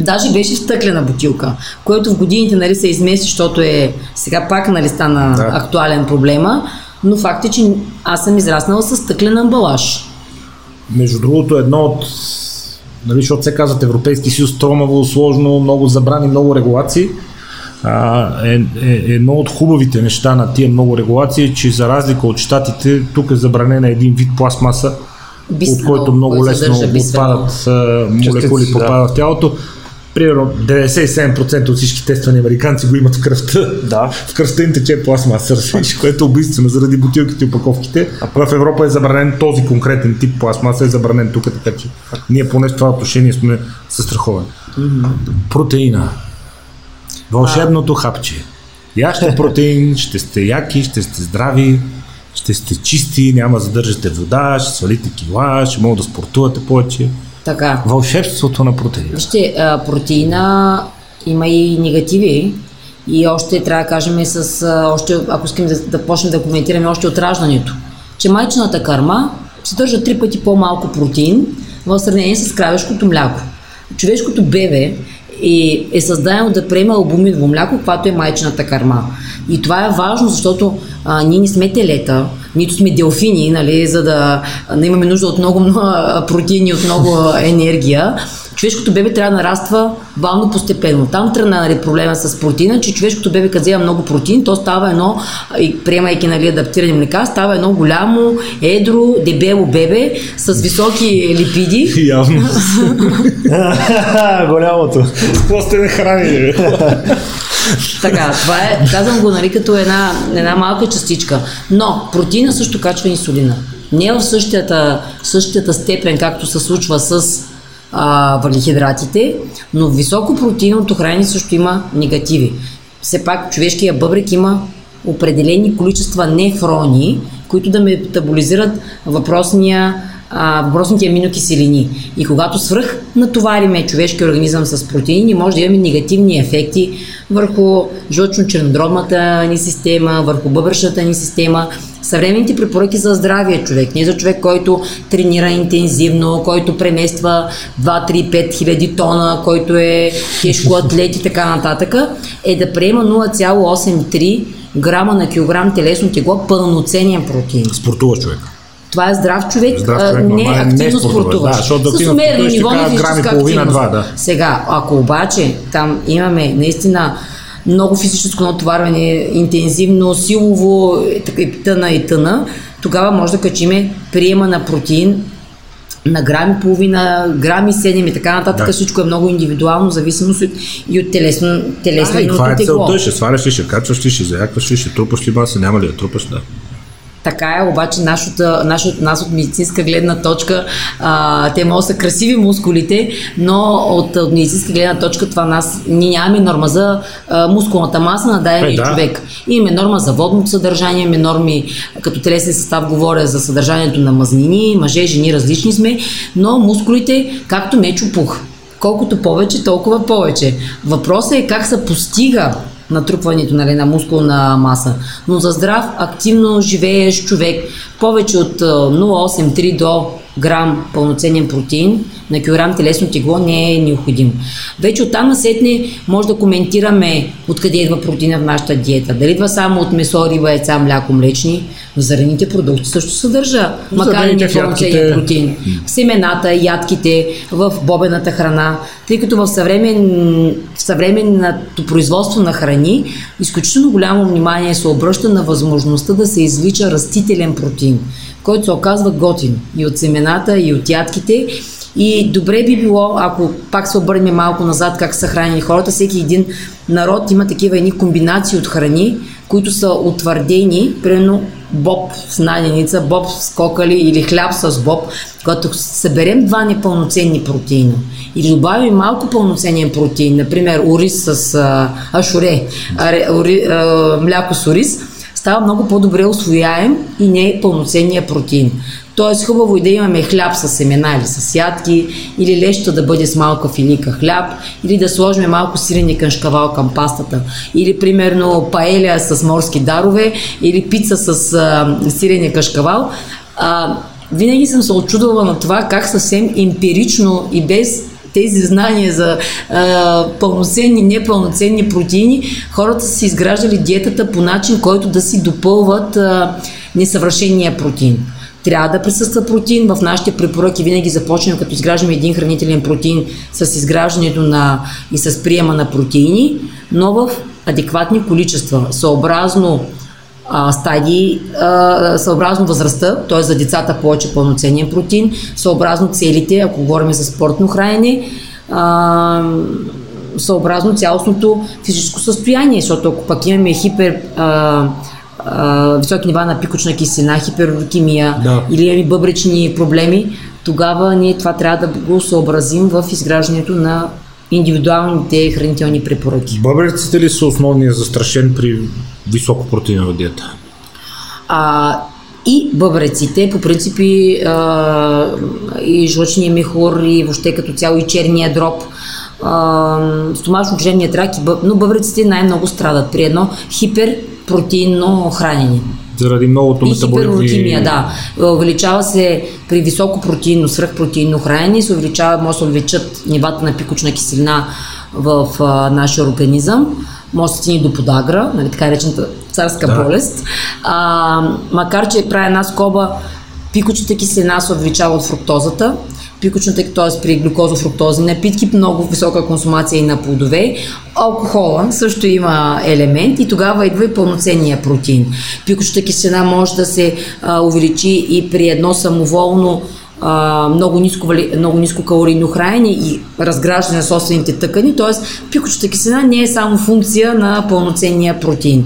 Даже беше в стъклена бутилка, което в годините нали, се измести, защото е сега пак нали, стана Да. актуален проблема, но факт е, че аз съм израснала с стъклен амбалаж. Между другото, едно от Нали, защото се казват Европейски съюз, тромаво, сложно, много забрани, много регулации. а, е, е, едно от хубавите неща на тия много регулации е, че за разлика от щатите, тук е забранена един вид пластмаса, Бисфенол, от който много лесно отпадат молекули, Частици, да. попадат в тялото. Примерно 97% от всички тествани американци го имат в кръвта. Да. В кръвта им тече пластмаса, разбираш, което е убийствено заради бутилките и опаковките. В Европа е забранен този конкретен тип пластмаса, е забранен тук, така че ние поне в това отношение сме състраховани. Протеина. Вълшебното хапче. Яще протеин, ще сте яки, ще сте здрави, ще сте чисти, няма да задържате вода, ще свалите кила, ще могат да спортувате повече. Така. Вълшебството на протеина. Вижте, протеина има и негативи. И още трябва да кажем с, още, ако искам да, да почнем да коментираме още от раждането, че майчината карма съдържа три пъти по-малко протеин в сравнение с кравешкото мляко. Човешкото бебе е, е създадено да приема албуминово мляко, което е майчината карма. И това е важно, защото а, ние не сме телета, нито сме делфини, нали, за да а, имаме нужда от много, много протеини, от много енергия. Човешкото бебе трябва да нараства бавно постепенно. Там тръгна нали, проблема с протеина, че човешкото бебе, като взема много протеин, то става едно, и приемайки нали, адаптирани млека, става едно голямо, едро, дебело бебе с високи липиди. Явно. Голямото. Какво сте ме хранили? Така, това е, казвам го нали, като една, една малка частичка. Но протеина също качва инсулина. Не в същата, същата степен, както се случва с а, въглехидратите, но високо протеиновото хранене също има негативи. Все пак човешкия бъбрек има определени количества нефрони, които да метаболизират въпросния а, въпросните аминокиселини. И когато свръх натовариме човешкия организъм с протеини, може да имаме негативни ефекти върху жлъчно-чернодробната ни система, върху бъбречната ни система. Съвременните препоръки за здравия човек, не за човек, който тренира интензивно, който премества 2-3-5 хиляди тона, който е тежко атлет и така нататък, е да приема 0,83 грама на килограм телесно тегло пълноценен протеин. Спортува човек. Това е здрав човек, Здрав а, човек, но не не активно спортуваш. Да, защото с умерено ниво на грам физическа половина, активност. два, да. Сега, ако обаче там имаме наистина много физическо натоварване, интензивно, силово, и тъна и тъна, тогава може да качиме приема на протеин на грами и половина, грами 7 и така нататък. Да. Всичко е много индивидуално, зависимост от, и от телесно, А, и телесното това е целта, ще сваляш ли, ще качваш ли, ще заякваш ли, ще трупаш ли маса, няма ли да трупаш, да. Така е, обаче нашата, нашата, нас от медицинска гледна точка, а, те могат да са красиви мускулите, но от, от медицинска гледна точка това нас, ние нямаме норма за а, мускулната маса на дадения Е, да. човек. Имаме норма за водното съдържание, имаме норми, като телесен състав говоря за съдържанието на мазнини, мъже, жени, различни сме, но мускулите, както мечо пух. Колкото повече, толкова повече. Въпросът е как се постига натрупването нали, на мускулна маса. Но за здрав, активно живееш човек, повече от а, 0,83 до грам пълноценен протеин на килограм телесно тегло не е необходимо. Вече оттам насетне може да коментираме откъде идва протеина в нашата диета. Дали идва само от месо, риба, яйца, мляко, млечни, но зърнените продукти също съдържа макар и Зърнените не в протеин. Семената, ядките, в бобената храна, тъй като в, съвремен, в съвременното производство на храни изключително голямо внимание се обръща на възможността да се извлича растителен протеин, който се оказва готин и от семената, и от ядките. И добре би било, ако пак се обърнем малко назад как са хранени хората, всеки един народ има такива едни комбинации от храни, които са утвърдени, примерно боб с наденица, боб с кокали или хляб с боб, когато съберем два непълноценни протеина или добавим малко пълноценен протеин, например ориз с ашуре, мляко с ориз, става много по-добре освояем и не е пълноценния протеин. Тоест хубаво е да имаме хляб с семена или с ядки, или леща да бъде с малка филика хляб, или да сложим малко сирене къншкавал към пастата, или примерно паеля с морски дарове, или пица с а, сирене кашкавал. А, винаги съм се очудвала на това как съвсем емпирично и без тези знания за а, пълноценни, непълноценни протеини, хората са изграждали диетата по начин, който да си допълват а, несъвършения протеин. Трябва да присъства протеин. В нашите препоръки винаги започнем, като изграждаме един хранителен протеин с изграждането на и с приема на протеини, но в адекватни количества, съобразно а, стадии, а, съобразно възрастта, т.е. за децата повече пълноценен протеин, съобразно целите, ако говорим за спортно хранене, а, съобразно цялостното физическо състояние, защото ако пък имаме хипер а, а, високи нива на пикочна киселина, хиперуркемия да. или имаме бъбречни проблеми, тогава ние това трябва да го съобразим в изграждането на индивидуалните хранителни препоръки. Бъбреците ли са основния застрашен при високопротеинова диета? А, и бъбреците, по принципи а, и жлъчния мехур и въобще като цяло и черния дроб, стомашно-жемния трак, но бъбреците най-много страдат при едно хиперпротеинно хранене. Заради многото метаболизми. да. Увеличава се при високо протеинно, свръхпротеинно хранене, се увеличава, може да се увеличат нивата на пикочна киселина в а, нашия организъм може да стигне до подагра, нали, така речената царска да. болест. А, макар, че прави една скоба, пикочната киселина се увеличава от фруктозата, пикочната, т.е. при глюкозофруктозни напитки, много висока консумация и на плодове. Алкохола също има елемент и тогава идва и пълноценния протеин. Пикочната киселина може да се а, увеличи и при едно самоволно а, много, ниско, много ниско калорийно хранене и разграждане на собствените тъкани, т.е. пикочната киселина не е само функция на пълноценния протеин.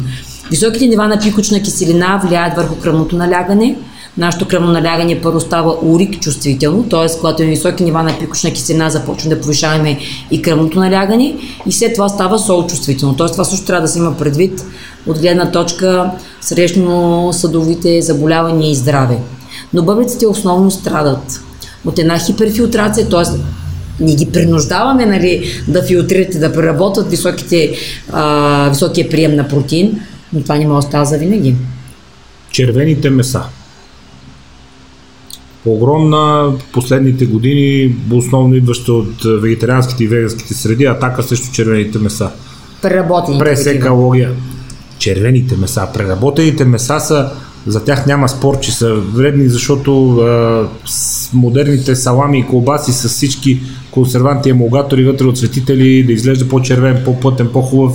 Високите нива на пикочна киселина влияят върху кръвното налягане, Нашето кръвно налягане първо става урик чувствително, т.е. когато имаме високи нива на пикочна киселина, започваме да повишаваме и кръвното налягане и след това става сол чувствително. Т.е. това също трябва да се има предвид от гледна точка срещно-съдовите заболявания и здраве. Но бъбреците основно страдат от една хиперфилтрация, т.е. ние ги принуждаваме нали, да филтрират и да преработват високите, а, високия прием на протеин, но това не може да става за винаги. Червените меса. Огромна последните години, основно идваща от вегетарианските и веганските среди, атака срещу червените меса. Преработените. Пресекалогия. Червените меса. Преработените меса са за тях няма спор, че са вредни, защото а, модерните салами и колбаси с всички консерванти и емулгатори вътре от светители да изглежда по-червен, по-плътен, по-хубав,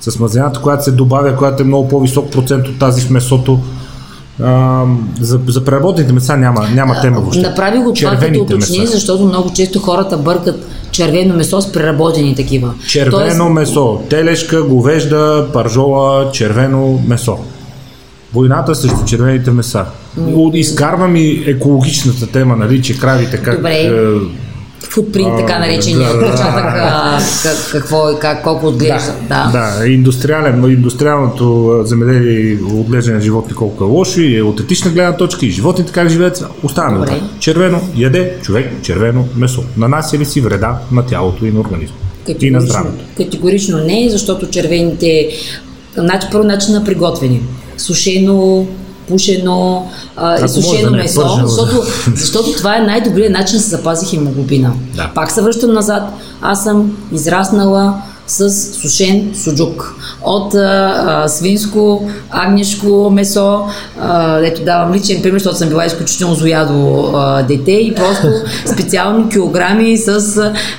с мазената, която се добавя, която е много по-висок процент от тази в месото. А, за, за преработените меса няма, няма тема въобще. Направи го това като уточни, защото много често хората бъркат червено месо с преработени такива. Червено Тоест... месо, телешка, говежда, паржола, червено месо. Войната срещу червените меса. Изкарвам и екологичната тема, нали, че кравите как... Добре. Е, футпринт, така наречения, да, да, какво и как, колко отглежда. Да, да. да индустриален, индустриалното земеделие и отглеждане на животни колко е лошо и е от етична гледна точка и животните как живеят, оставаме така. Червено яде човек червено месо. Нанася ли си вреда на тялото и на организма? И на здравето. Категорично не, защото червените Значи, първо начин на приготвяне. Сушено, пушено а, и сушено да е месо, пържено, защото, защото това е най-добрият начин да се запази хемоглобина. Да. Пак се връщам назад. Аз съм израснала с сушен суджук. От а, свинско, агнешко месо, а, ето давам личен пример, защото съм била изключително зоядо а, дете и просто специални килограми с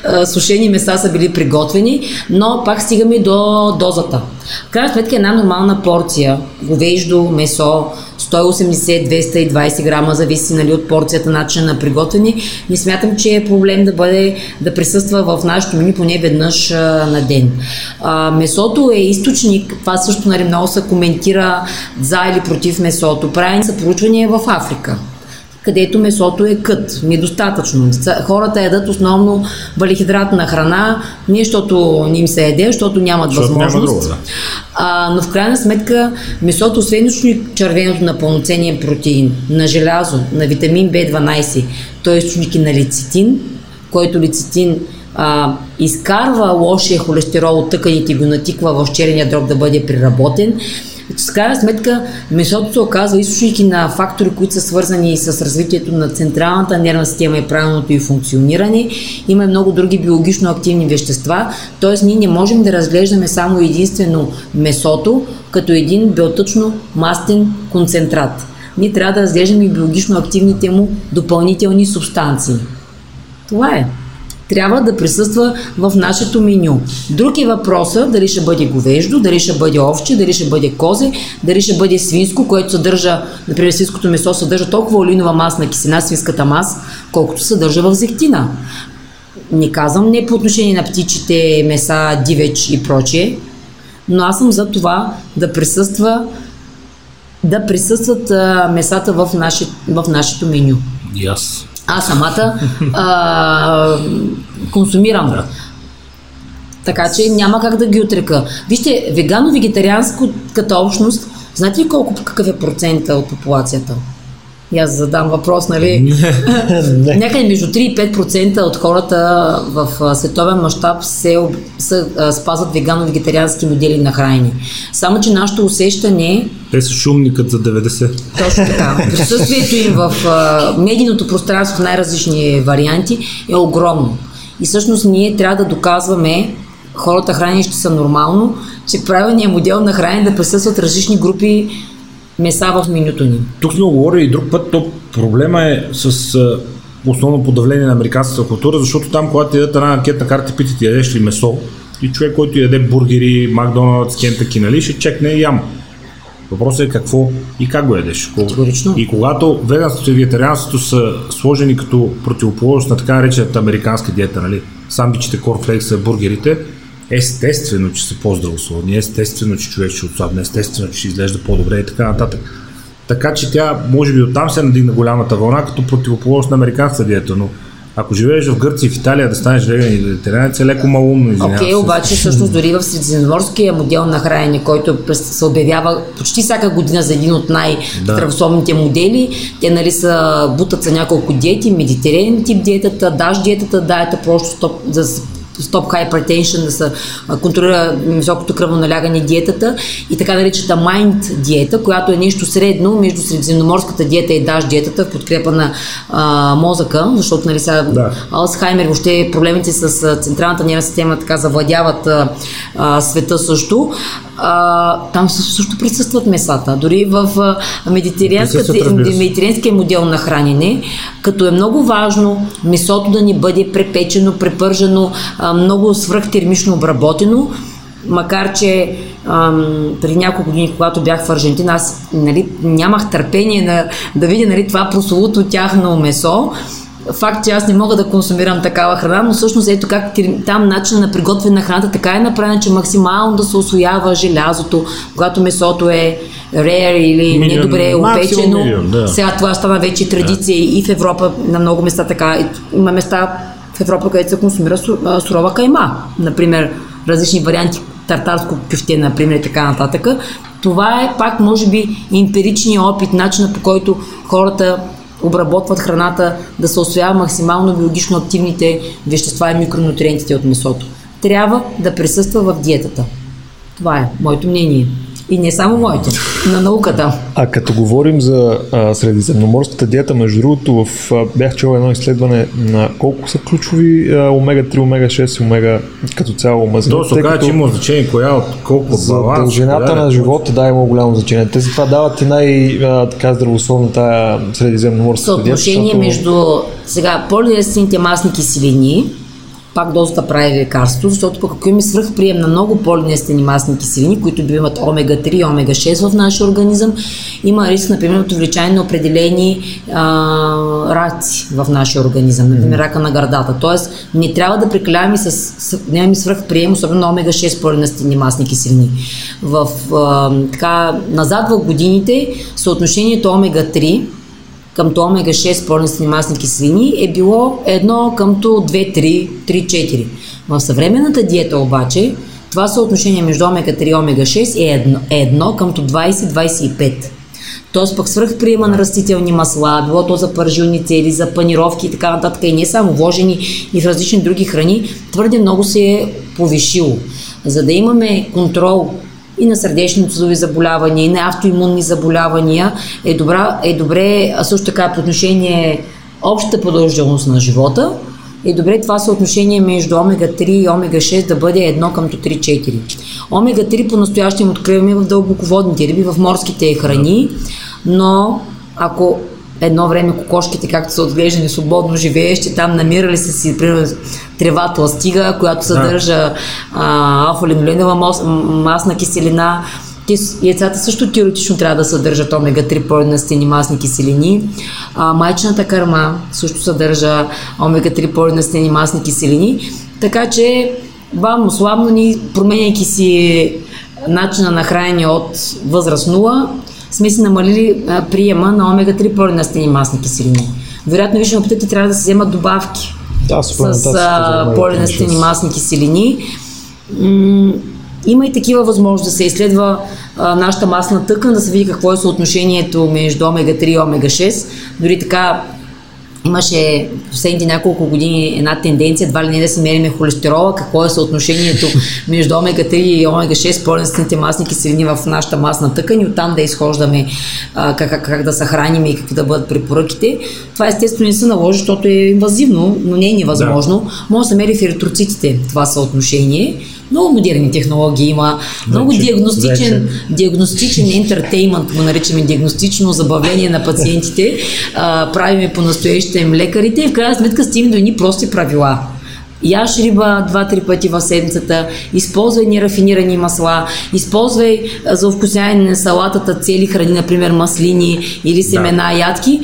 а, сушени меса са били приготвени, но пак стигаме до дозата. В крайна сметка една нормална порция говеждо месо, 180-220 грама, зависи нали, от порцията, начин на приготвяне. Не смятам, че е проблем да бъде, да присъства в нашото меню поне веднъж а, на ден. А, месото е източник, това също нали, много се коментира за или против месото. Правени са проучвания в Африка където месото е кът, недостатъчно. Хората ядат основно валихидратна храна, не защото не им се еде, защото нямат защото възможност. Няма друго, да. а, но в крайна сметка месото, освен червеното на пълноценен протеин, на желязо, на витамин B12, той е източник на лецитин, който лецитин а, изкарва лошия холестерол от тъканите и го натиква в черния дроб да бъде преработен с крайна сметка, месото се оказва източник на фактори, които са свързани с развитието на централната нервна система и правилното и функциониране. Има много други биологично активни вещества, т.е. ние не можем да разглеждаме само единствено месото като един белтъчно мастен концентрат. Ние трябва да разглеждаме и биологично активните му допълнителни субстанции. Това е. Трябва да присъства в нашето меню. Друг е въпроса дали ще бъде говеждо, дали ще бъде овче, дали ще бъде козе, дали ще бъде свинско, което съдържа, например, свинското месо съдържа толкова олинова масна кисена, свинската мас, колкото съдържа в зехтина. Не казвам не по отношение на птичите, меса, дивеч и прочие, но аз съм за това да присъства да присъстват а, месата в, наше, в нашето меню. И аз. Аз самата а, консумирам. Така че няма как да ги отрека. Вижте, вегано-вегетарианската общност, знаете ли колко, какъв е процента от популацията? И аз задам въпрос, нали? Някъде между 3 и 5% от хората в световен мащаб се, се спазват вегано-вегетариански модели на хранене. Само, че нашето усещане е... Те са шумникът за 90. Точно така. Присъствието им в медийното пространство в най-различни варианти е огромно. И всъщност ние трябва да доказваме хората хранещи са нормално, че правилният модел на хранене да присъстват различни групи меса в менюто ни. Тук сме говорили и друг път, то проблема е с основно подавление на американската култура, защото там, когато дадат една анкетна карта, питат ядеш ли месо, и човек, който яде бургери, Макдоналдс, Кентаки, нали, ще чекне ям. Въпросът е какво и как го ядеш. И когато веганството и вегетарианството са сложени като противоположност на така наречената американска диета, нали, сандвичите, корфлекса, бургерите, естествено, че са по-здравословни, естествено, че човек ще отслабне, естествено, че ще изглежда по-добре и така нататък. Така че тя, може би, оттам се надигна голямата вълна, като противоположност на американската диета, но ако живееш в Гърция в Италия да станеш веган и вегетарианец е леко малумно. Окей, okay, обаче всъщност дори в средиземноморския модел на хранене, който се обявява почти всяка година за един от най-здравословните да. модели, те нали са бутат за няколко диети, медитериен тип диетата, даш диетата, дайета просто за стоп hypertension, да се контролира високото кръвоналягане диетата и така наречената mind диета, която е нещо средно между средиземноморската диета и даш диетата в подкрепа на а, мозъка, защото нали сега да. Алцхаймер, въобще проблемите с централната нервна система така завладяват а, а, света също. А, там също присъстват месата. Дори в медитерианския модел на хранене, като е много важно месото да ни бъде препечено, препържено, а, много свръхтермично обработено, макар че ам, преди няколко години, когато бях в Аржентина, аз нали, нямах търпение на, да видя нали, това прословото тяхно месо. Факт, че аз не мога да консумирам такава храна, но всъщност ето как там начин на приготвяне на храната така е направен, че максимално да се освоява желязото, когато месото е rare или милион, недобре опечено. Милион, да. Сега това стана вече традиция да. и в Европа на много места така. Има места в Европа, където се консумира сурова кайма. Например, различни варианти тартарско кюфте, например, и така нататък. Това е пак, може би, емпиричният опит, начина по който хората обработват храната, да се освоява максимално биологично активните вещества и микронутриентите от месото. Трябва да присъства в диетата. Това е моето мнение. И не само моето, на науката. А като говорим за а, средиземноморската диета, между другото, в, а, бях чел едно изследване на колко са ключови а, омега-3, омега-6 и омега като цяло мазнини. То се казва, че има значение коя от колко за баланс, дължината на живота, да, има голямо значение. Те това дават и най-така здравословна тая средиземноморска диета. Съотношение защото... между сега полиестрините масни киселини, пак дозата прави лекарство, защото пък ако имаме свръхприем на много полинестени масни киселини, които би имат омега-3 и омега-6 в нашия организъм, има риск, например, от увеличаване на определени а, раци в нашия организъм, например, рака на гърдата. Тоест, не трябва да прекаляваме с, с нямаме свръхприем, особено на омега-6 полинестени масни киселини. В, а, така, назад в годините съотношението омега-3 къмто омега-6 полнестни масни киселини е било 1 къмто 2-3, 3-4. В съвременната диета обаче това съотношение между омега-3 и омега-6 е 1, е 1 къмто 20-25. Тоест пък свръхприема на растителни масла, било то за пържилни цели, за панировки и така нататък, и не само вложени и в различни други храни, твърде много се е повишило. За да имаме контрол и на сърдечно-съдови заболявания, и на автоимунни заболявания, е, добра, е добре, а също така по отношение общата продължителност на живота, е добре това съотношение между омега-3 и омега-6 да бъде 1 към 3-4. Омега-3 по-настоящем откриваме в дълбоководните риби, в морските храни, но ако едно време кокошките, както са отглеждани свободно живеещи, там намирали се си, примерно, трева тластига, която съдържа алфа-линолинова масна киселина, яйцата също теоретично трябва да съдържат омега-3 полинастени масни киселини. А, майчината кърма също съдържа омега-3 полинастени масни киселини. Така че бавно, слабно ни, променяйки си начина на хранене от възраст 0, сме си намалили а, приема на омега-3 полинастени масни киселини. Вероятно, виж, опитате трябва да се вземат добавки да, с полинастени масни киселини. М- има и такива възможности да се изследва а, нашата масна тъкан, да се види какво е съотношението между омега-3 и омега-6. Дори така имаше в последните няколко години една тенденция, едва ли не да се мериме холестерола, какво е съотношението между омега-3 и омега-6, полинствените масни киселини в нашата масна тъкан и оттам да изхождаме а, как, как, да съхраним и какви да бъдат препоръките. Това естествено не се наложи, защото е инвазивно, но не е невъзможно. Да. Може да се мери в еритроцитите това съотношение много модерни технологии има, много вече, диагностичен, вече. диагностичен ентертеймент, го наричаме диагностично забавление на пациентите, а, правиме по настоящем лекарите и в крайна сметка стигнем до едни прости правила. Яш риба два-три пъти в седмицата, използвай нерафинирани масла, използвай за вкусяване на салатата цели храни, например маслини или семена, да. ядки.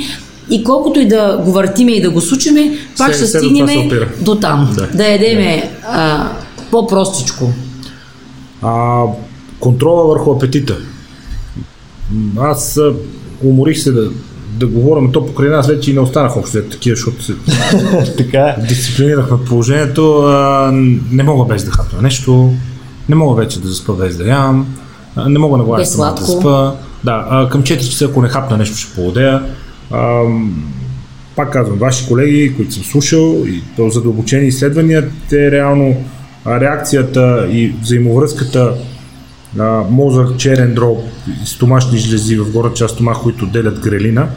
И колкото и да го въртиме и да го сучиме, пак ще стигнем до там. Да, да ядеме да по-простичко? А, контрола върху апетита. Аз уморих се да, да говоря, но то покрай нас вече и не останах общо такива, защото се така. дисциплинирахме положението. А, не мога без да хапна нещо, не мога вече да заспа без да ям, не мога на глава да заспа. Да, а, към 4 часа, ако не хапна нещо, ще поудея. А, пак казвам, ваши колеги, които съм слушал и то задълбочени изследвания, те реално реакцията и взаимовръзката мозък, черен дроб стомашни жлези в горна част стомах, които делят грелина,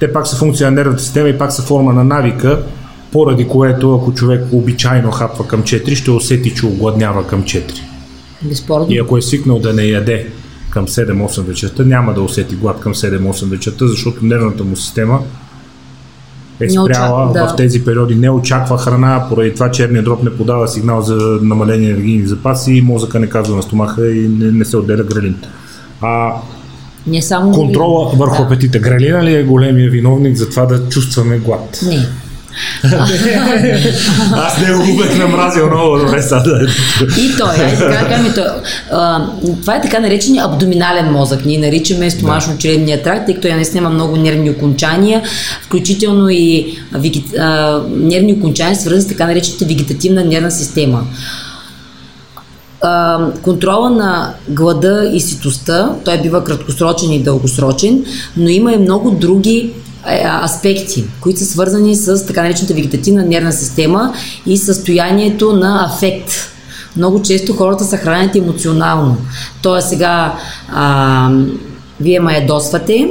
те пак са функция на нервната система и пак са форма на навика, поради което ако човек обичайно хапва към 4, ще усети, че огладнява към 4. Безспорно. И ако е свикнал да не яде към 7-8 вечерта, няма да усети глад към 7-8 вечерта, защото нервната му система е спряла да. в тези периоди, не очаква храна, поради това черния дроб не подава сигнал за намаление енергийни запаси мозъка не казва на стомаха и не, не се отделя грелин. А не само контрола върху да. апетита. Грелина ли е големия виновник за това да чувстваме глад? Не. Аз не го бях намразил много добре сега. И той, айде така кажем, то, а, това е така наречения абдоминален мозък. Ние наричаме стомашно-чревния тракт, тъй като я наистина има много нервни окончания, включително и нервни окончания, свързани с така наречената вегетативна нервна система контрола на глада и ситостта, той бива краткосрочен и дългосрочен, но има и много други е, аспекти, които са свързани с така наречената вегетативна нервна система и състоянието на афект. Много често хората са хранят емоционално. Тоест сега а, вие ме ядосвате,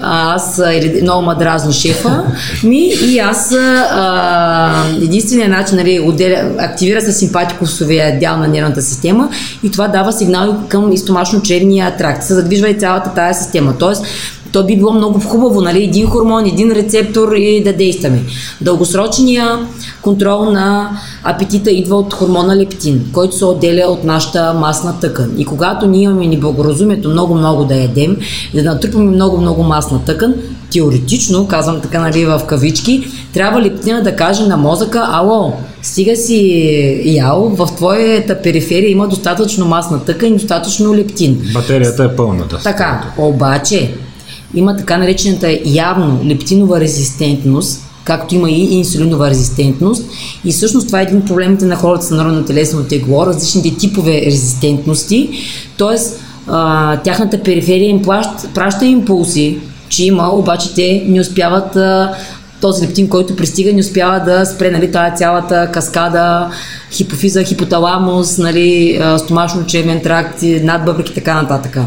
аз много ма дразни шефа ми и аз а, единственият начин, нали, отделя, активира се симпатикосовия дял на нервната система и това дава сигнал към изтомашно-черния тракт. Се задвижва и цялата тая система. Тоест, то би било много хубаво, нали, един хормон, един рецептор и да действаме. Дългосрочния контрол на апетита идва от хормона лептин, който се отделя от нашата масна тъкан. И когато ние имаме неблагоразумието много-много да ядем да натрупаме много-много масна тъкан, теоретично, казвам така нали в кавички, трябва лептина да каже на мозъка, ало, стига си ял, в твоята периферия има достатъчно масна тъкан и достатъчно лептин. Батерията е пълна. Да така, обаче, има така наречената явно лептинова резистентност, както има и инсулинова резистентност. И всъщност това е един от проблемите на хората с народно телесно тегло, различните типове резистентности. Тоест, а, тяхната периферия им плаща, праща импулси, че има, обаче те не успяват а, този лептин, който пристига, не успява да спре нали, тази цялата каскада, хипофиза, хипоталамус, нали, стомашно-чремен тракт, надбъбрик и така нататък.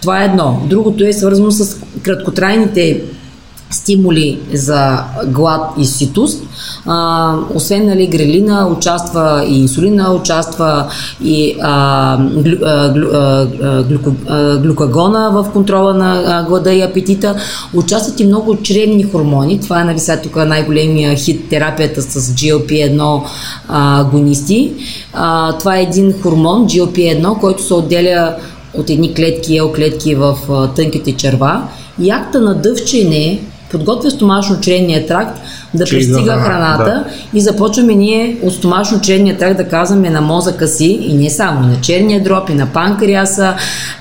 Това е едно. Другото е свързано с краткотрайните стимули за глад и ситост. А, освен нали, грелина, участва и инсулина, участва и а, глю, а, глю, а, глюко, а, глюкагона в контрола на глада и апетита. Участват и много чревни хормони. Това е нали, сега тук най-големия хит терапията с GLP-1 а, гонисти. А, това е един хормон, GLP-1, който се отделя от едни клетки, ел клетки в тънките черва. И акта на дъвчене подготвя стомашно-чревния тракт да Че пристига да, храната да. и започваме ние от стомашно-чревния тракт да казваме на мозъка си и не само, на черния дроб и на панкреаса,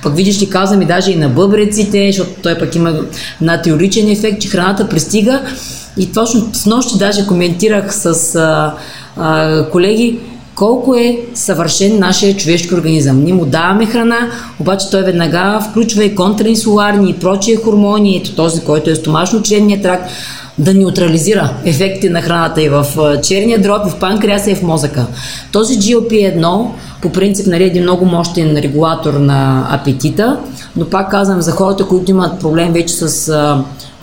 пък видиш ли казваме даже и на бъбреците, защото той пък има на теоричен ефект, че храната пристига и точно с нощи даже коментирах с а, а, колеги, колко е съвършен нашия човешки организъм. Ние му даваме храна, обаче той веднага включва и контраинсуларни и прочие хормони, ето този, който е стомашно-чревния тракт, да неутрализира ефектите на храната и в черния дроб, и в панкреаса и в мозъка. Този GLP-1 по принцип нали, е един много мощен регулатор на апетита, но пак казвам за хората, които имат проблем вече с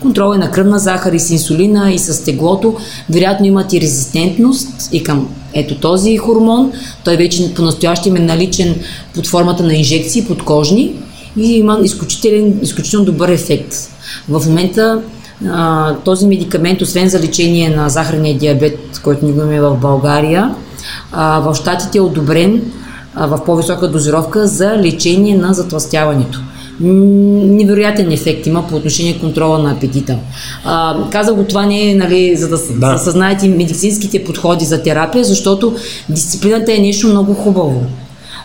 контрола на кръвна захар и с инсулина и с теглото, вероятно имат и резистентност и към ето този хормон. Той вече по-настоящем е наличен под формата на инжекции подкожни и има изключителен, изключително добър ефект. В момента а, този медикамент, освен за лечение на захарния диабет, който ни имаме в България, а, в щатите е одобрен а, в по-висока дозировка за лечение на затластяването невероятен ефект има по отношение контрола на апетита. А, казах го това не е нали, за да, да. съзнаете медицинските подходи за терапия, защото дисциплината е нещо много хубаво.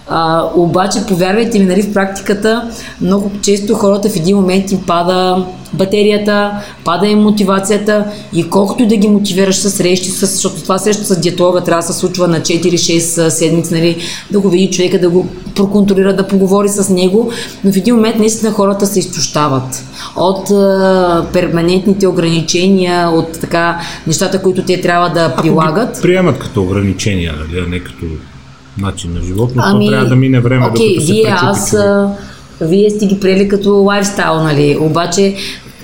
А, обаче, повярвайте ми, нали, в практиката много често хората в един момент им пада батерията, пада им мотивацията и колкото и да ги мотивираш с срещи, с, защото това среща с диетолога трябва да се случва на 4-6 седмици, нали, да го види човека, да го проконтролира, да поговори с него, но в един момент наистина хората се изтощават от а, перманентните ограничения, от така нещата, които те трябва да прилагат. Ако приемат като ограничения, нали, а не като начин на живот, но ами, трябва да мине време, okay, докато се вие, аз, вие сте ги приели като лайфстайл, нали? Обаче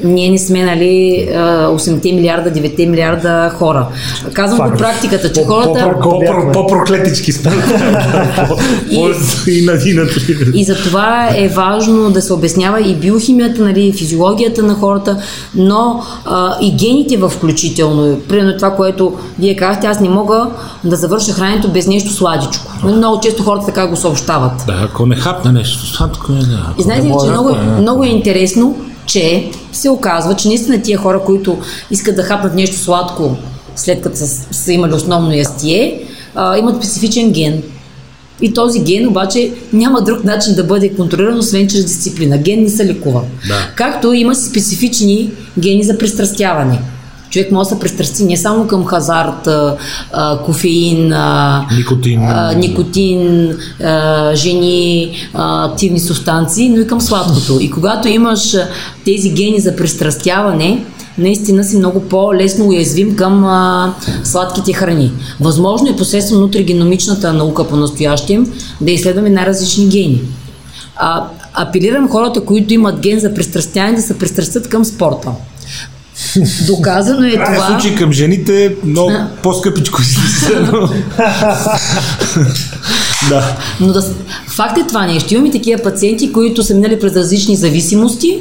ние не сме, нали, 8 милиарда, 9 милиарда хора. Казвам по практиката, че хората... По-проклетички сме. И, и за това е важно да се обяснява и биохимията, нали, физиологията на хората, но а, и гените в включително. Примерно това, което вие казахте, аз не мога да завърша храненето без нещо сладичко. Много често хората така го съобщават. Да, ако не хапна нещо сладко, не да. И знаете ли, че много, много е интересно, че се оказва, че наистина тия хора, които искат да хапнат нещо сладко, след като са, са имали основно ястие, а, имат специфичен ген. И този ген обаче няма друг начин да бъде контролиран, освен чрез дисциплина. Ген не се лекува. Да. Както има специфични гени за пристрастяване. Човек може да се пристрасти не само към хазарт, а, кофеин, а, никотин, а, никотин а, жени, а, активни субстанции, но и към сладкото. И когато имаш тези гени за пристрастяване, наистина си много по-лесно уязвим към а, сладките храни. Възможно е посредством нутригеномичната наука по настоящем да изследваме най-различни гени. А, апелирам хората, които имат ген за пристрастяване, да се пристрастят към спорта. Доказано е това. В случай към жените много по-скъпичко си но... да. Но да, факт е това нещо. Имаме такива пациенти, които са минали през различни зависимости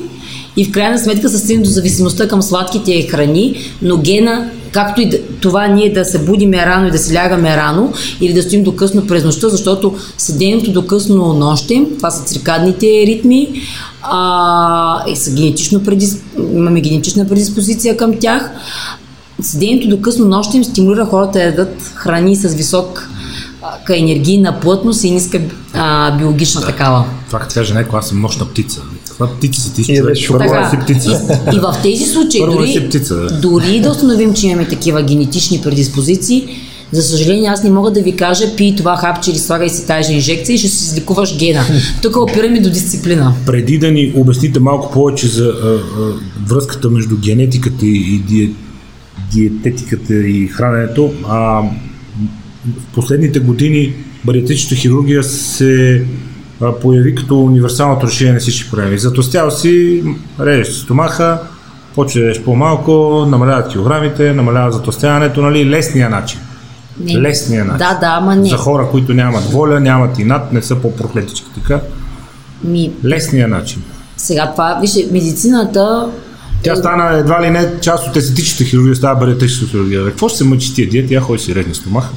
и в крайна сметка са стигнали до зависимостта към сладките храни, но гена както и това ние да се будиме рано и да се лягаме рано или да стоим до късно през нощта, защото седенето до късно нощем, това са циркадните ритми, а, и са генетично предис... имаме генетична предиспозиция към тях. Седенето до късно нощем стимулира хората да ядат храни с висок енергийна плътност и ниска а, биологична да. такава. Това като каже някой, аз съм нощна птица. Каква птица си ти? Така, си птица. И, и в тези случаи, дори, птица, да. дори да установим, че имаме такива генетични предиспозиции, за съжаление, аз не мога да ви кажа, пи това хапче или слагай си тази инжекция и ще си излекуваш гена. Тук опираме до дисциплина. Преди да ни обясните малко повече за а, а, връзката между генетиката и диет, диететиката и храненето, а, в последните години бариатричната хирургия се появи като универсалното решение на всички проблеми. Затостял си, режеш стомаха, почва да по-малко, намаляват килограмите, намаляват затластяването, нали, лесния начин. Не. Лесния начин. Да, да, ама не. За хора, които нямат воля, нямат и над, не са по-прохлетички така. Ми, Лесния начин. сега това, вижте, медицината Тя стана едва ли не част от естетичната хирургия, става бариатричната хирургия. Какво ще се мъчи тия диети? Я ходи си резни стомаха.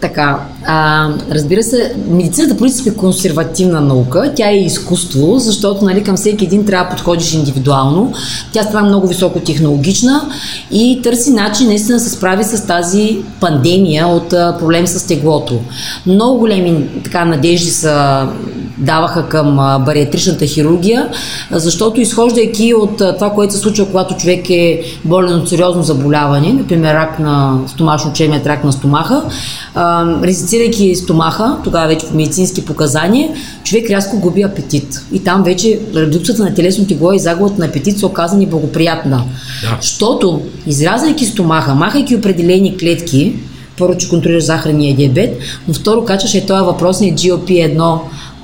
Така, а, разбира се, медицината по принцип е консервативна наука, тя е изкуство, защото нали, към всеки един трябва да подходиш индивидуално. Тя стана много високотехнологична и търси начин наистина да се справи с тази пандемия от проблем с теглото. Много големи така, надежди са даваха към бариатричната хирургия, защото изхождайки от това, което се случва, когато човек е болен от сериозно заболяване, например рак на стомашно черният рак на стомаха, резицирайки стомаха, тогава вече по медицински показания, човек рязко губи апетит. И там вече редукцията на телесно тегло и загубата на апетит са оказани благоприятна. Да. Изрязайки стомаха, махайки определени клетки, първо, че контролираш захарния диабет, но второ, качваш е този въпросният GLP-1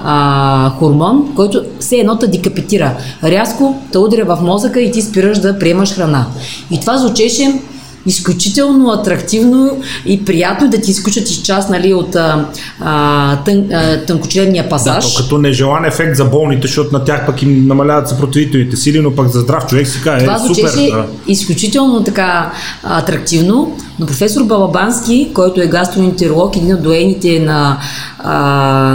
а, хормон, който все едно те декапитира. Рязко те удря в мозъка и ти спираш да приемаш храна. И това звучеше изключително атрактивно и приятно да ти изключат из част нали, от а, тън, а, тънкочлевния Да, пасаж. то като нежелан ефект за болните, защото на тях пък им намаляват съпротивителните сили, но пък за здрав човек си каже, Това е, супер. Да. изключително така атрактивно, но професор Балабански, който е гастроентеролог, един от доените на а,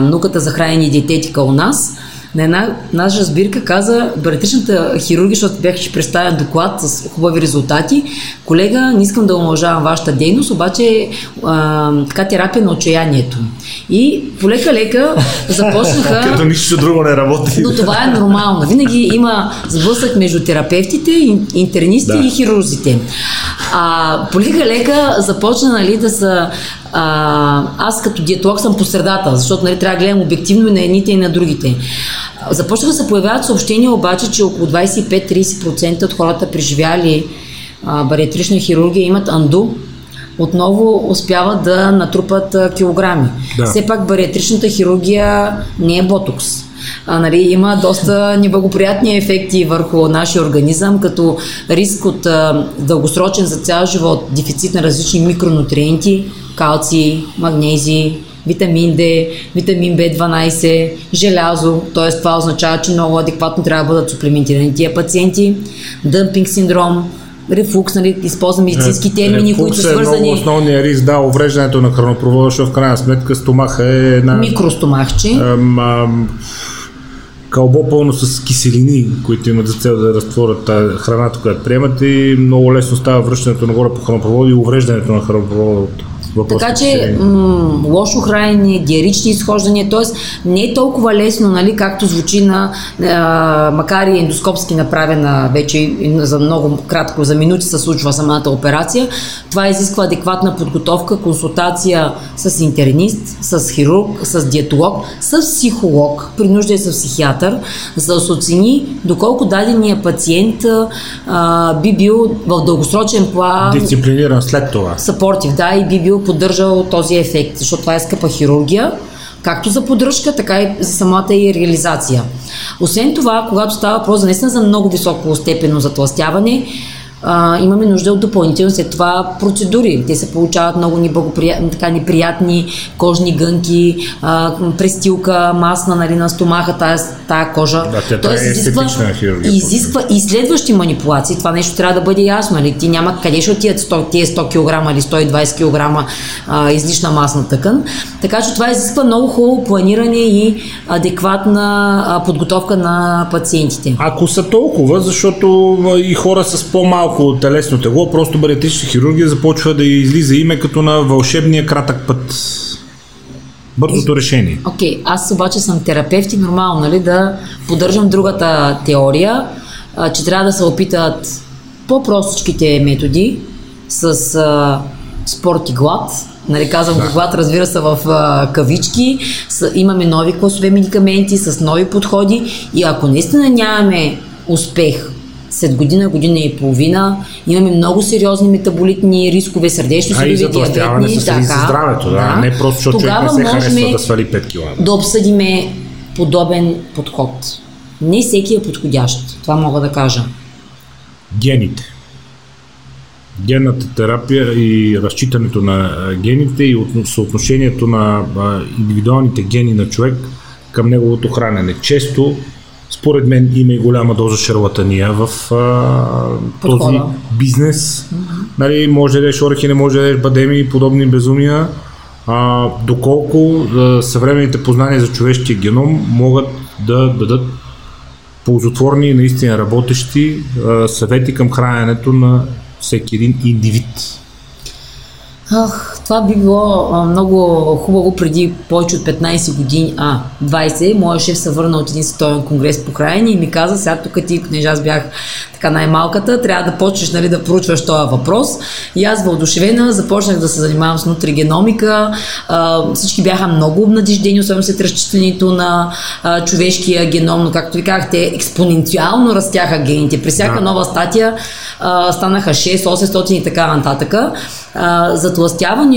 науката за хранене и диететика у нас, на една наша сбирка каза бариатричната хирургия, защото бях представен доклад с хубави резултати. Колега, не искам да омалжавам вашата дейност, обаче а, така терапия на отчаянието. И полека-лека започнаха... Като нищо друго не работи. Но това е нормално. Винаги има сблъсък между терапевтите, ин- интернисти Да. и хирурзите. А, полека лека започна нали, да са... А, аз като диетолог съм по средата, защото нали, трябва да гледам обективно и на едните и на другите. Започнаха да се появяват съобщения обаче, че около 25-30% от хората преживяли а, бариатрична хирургия имат анду, отново успяват да натрупат а, килограми. Да. Все пак бариатричната хирургия не е ботокс. А, нали, има доста неблагоприятни ефекти върху нашия организъм, като риск от а, дългосрочен за цял живот дефицит на различни микронутриенти, калци, магнези, витамин D, витамин B12, желязо, т.е. това означава, че много адекватно трябва да бъдат суплементирани тия пациенти, дъмпинг синдром, рефлукс, нали, използвам медицински термини, които Рефлукс са е много свързани основния риск, да, увреждането на хранопровода, защото в крайна сметка стомаха е една... микростомахче. Ам, ам, кълбо пълно с киселини, които имат за цел да разтворят храната, която приемат и много лесно става връщането нагоре по хранопровода и увреждането на хранопровода от въпросните Така че м- лошо хранене, диарични изхождания, т.е. не е толкова лесно, нали, както звучи на, а, макар и ендоскопски направена вече за много кратко, за минути се случва самата операция. Това изисква адекватна подготовка, консултация с интернист, с хирург, с диетолог, с психолог, при нужда и с психиатър, за да се оцени доколко дадения пациент а, би бил в дългосрочен план Дисциплиниран след това. съпортив, да, и би бил поддържал този ефект, защото това е скъпа хирургия, както за поддръжка, така и за самата и реализация. Освен това, когато става въпрос за много високо степенно затластяване, а, имаме нужда от допълнително след това процедури. Те се получават много неблагоприятни, така неприятни кожни гънки, а, престилка, масна нали, на стомаха, тая, тая кожа. Да, тя- това е хирургия, изисква и следващи манипулации. Това нещо трябва да бъде ясно. Нали? Ти няма къде ще отидат 100, тия 100 кг или 120 кг а, излишна масна тъкан. Така че това изисква много хубаво планиране и адекватна подготовка на пациентите. Ако са толкова, защото и хора с по-малко телесно тегло, просто бариатрична хирургия започва да излиза име като на вълшебния кратък път. Бързото решение. Окей, аз обаче съм терапевт и нормално, нали, да поддържам другата теория, а, че трябва да се опитат по-простичките методи с а, спорт и глад. Нали, казвам да. глад, разбира се, в а, кавички. С, имаме нови класове медикаменти с нови подходи и ако наистина нямаме успех след година, година и половина, имаме много сериозни метаболитни рискове, сърдечно А и съдови затластяване диабетни. с риск за здравето, да, не просто защото човек не се харесва да свали 5 кг. да обсъдиме подобен подход. Не всеки е подходящ, това мога да кажа. гените. Генната терапия и разчитането на гените и съотношението на индивидуалните гени на човек към неговото хранене. Често, според мен, има и голяма доза шарлатания в а, този бизнес. Mm-hmm. Нали, може да ядеш орехи, не може да ядеш бадеми и подобни безумия. А, доколко а, съвременните познания за човешкия геном могат да дадат ползотворни и наистина работещи а, съвети към храненето на всеки един индивид. Ах, това би било а, много хубаво преди повече от 15 години, а 20. Моя шеф се върна от един световен конгрес по крайни и ми каза, сега тук ти, понеже аз бях така най-малката, трябва да почнеш нали, да проучваш този въпрос. И аз въодушевена започнах да се занимавам с нутригеномика. А, всички бяха много обнадеждени, особено след разчитането на а, човешкия геном, но както ви казахте, експоненциално растяха гените. При всяка да. нова статия а, станаха 6, 800 и така нататък. А,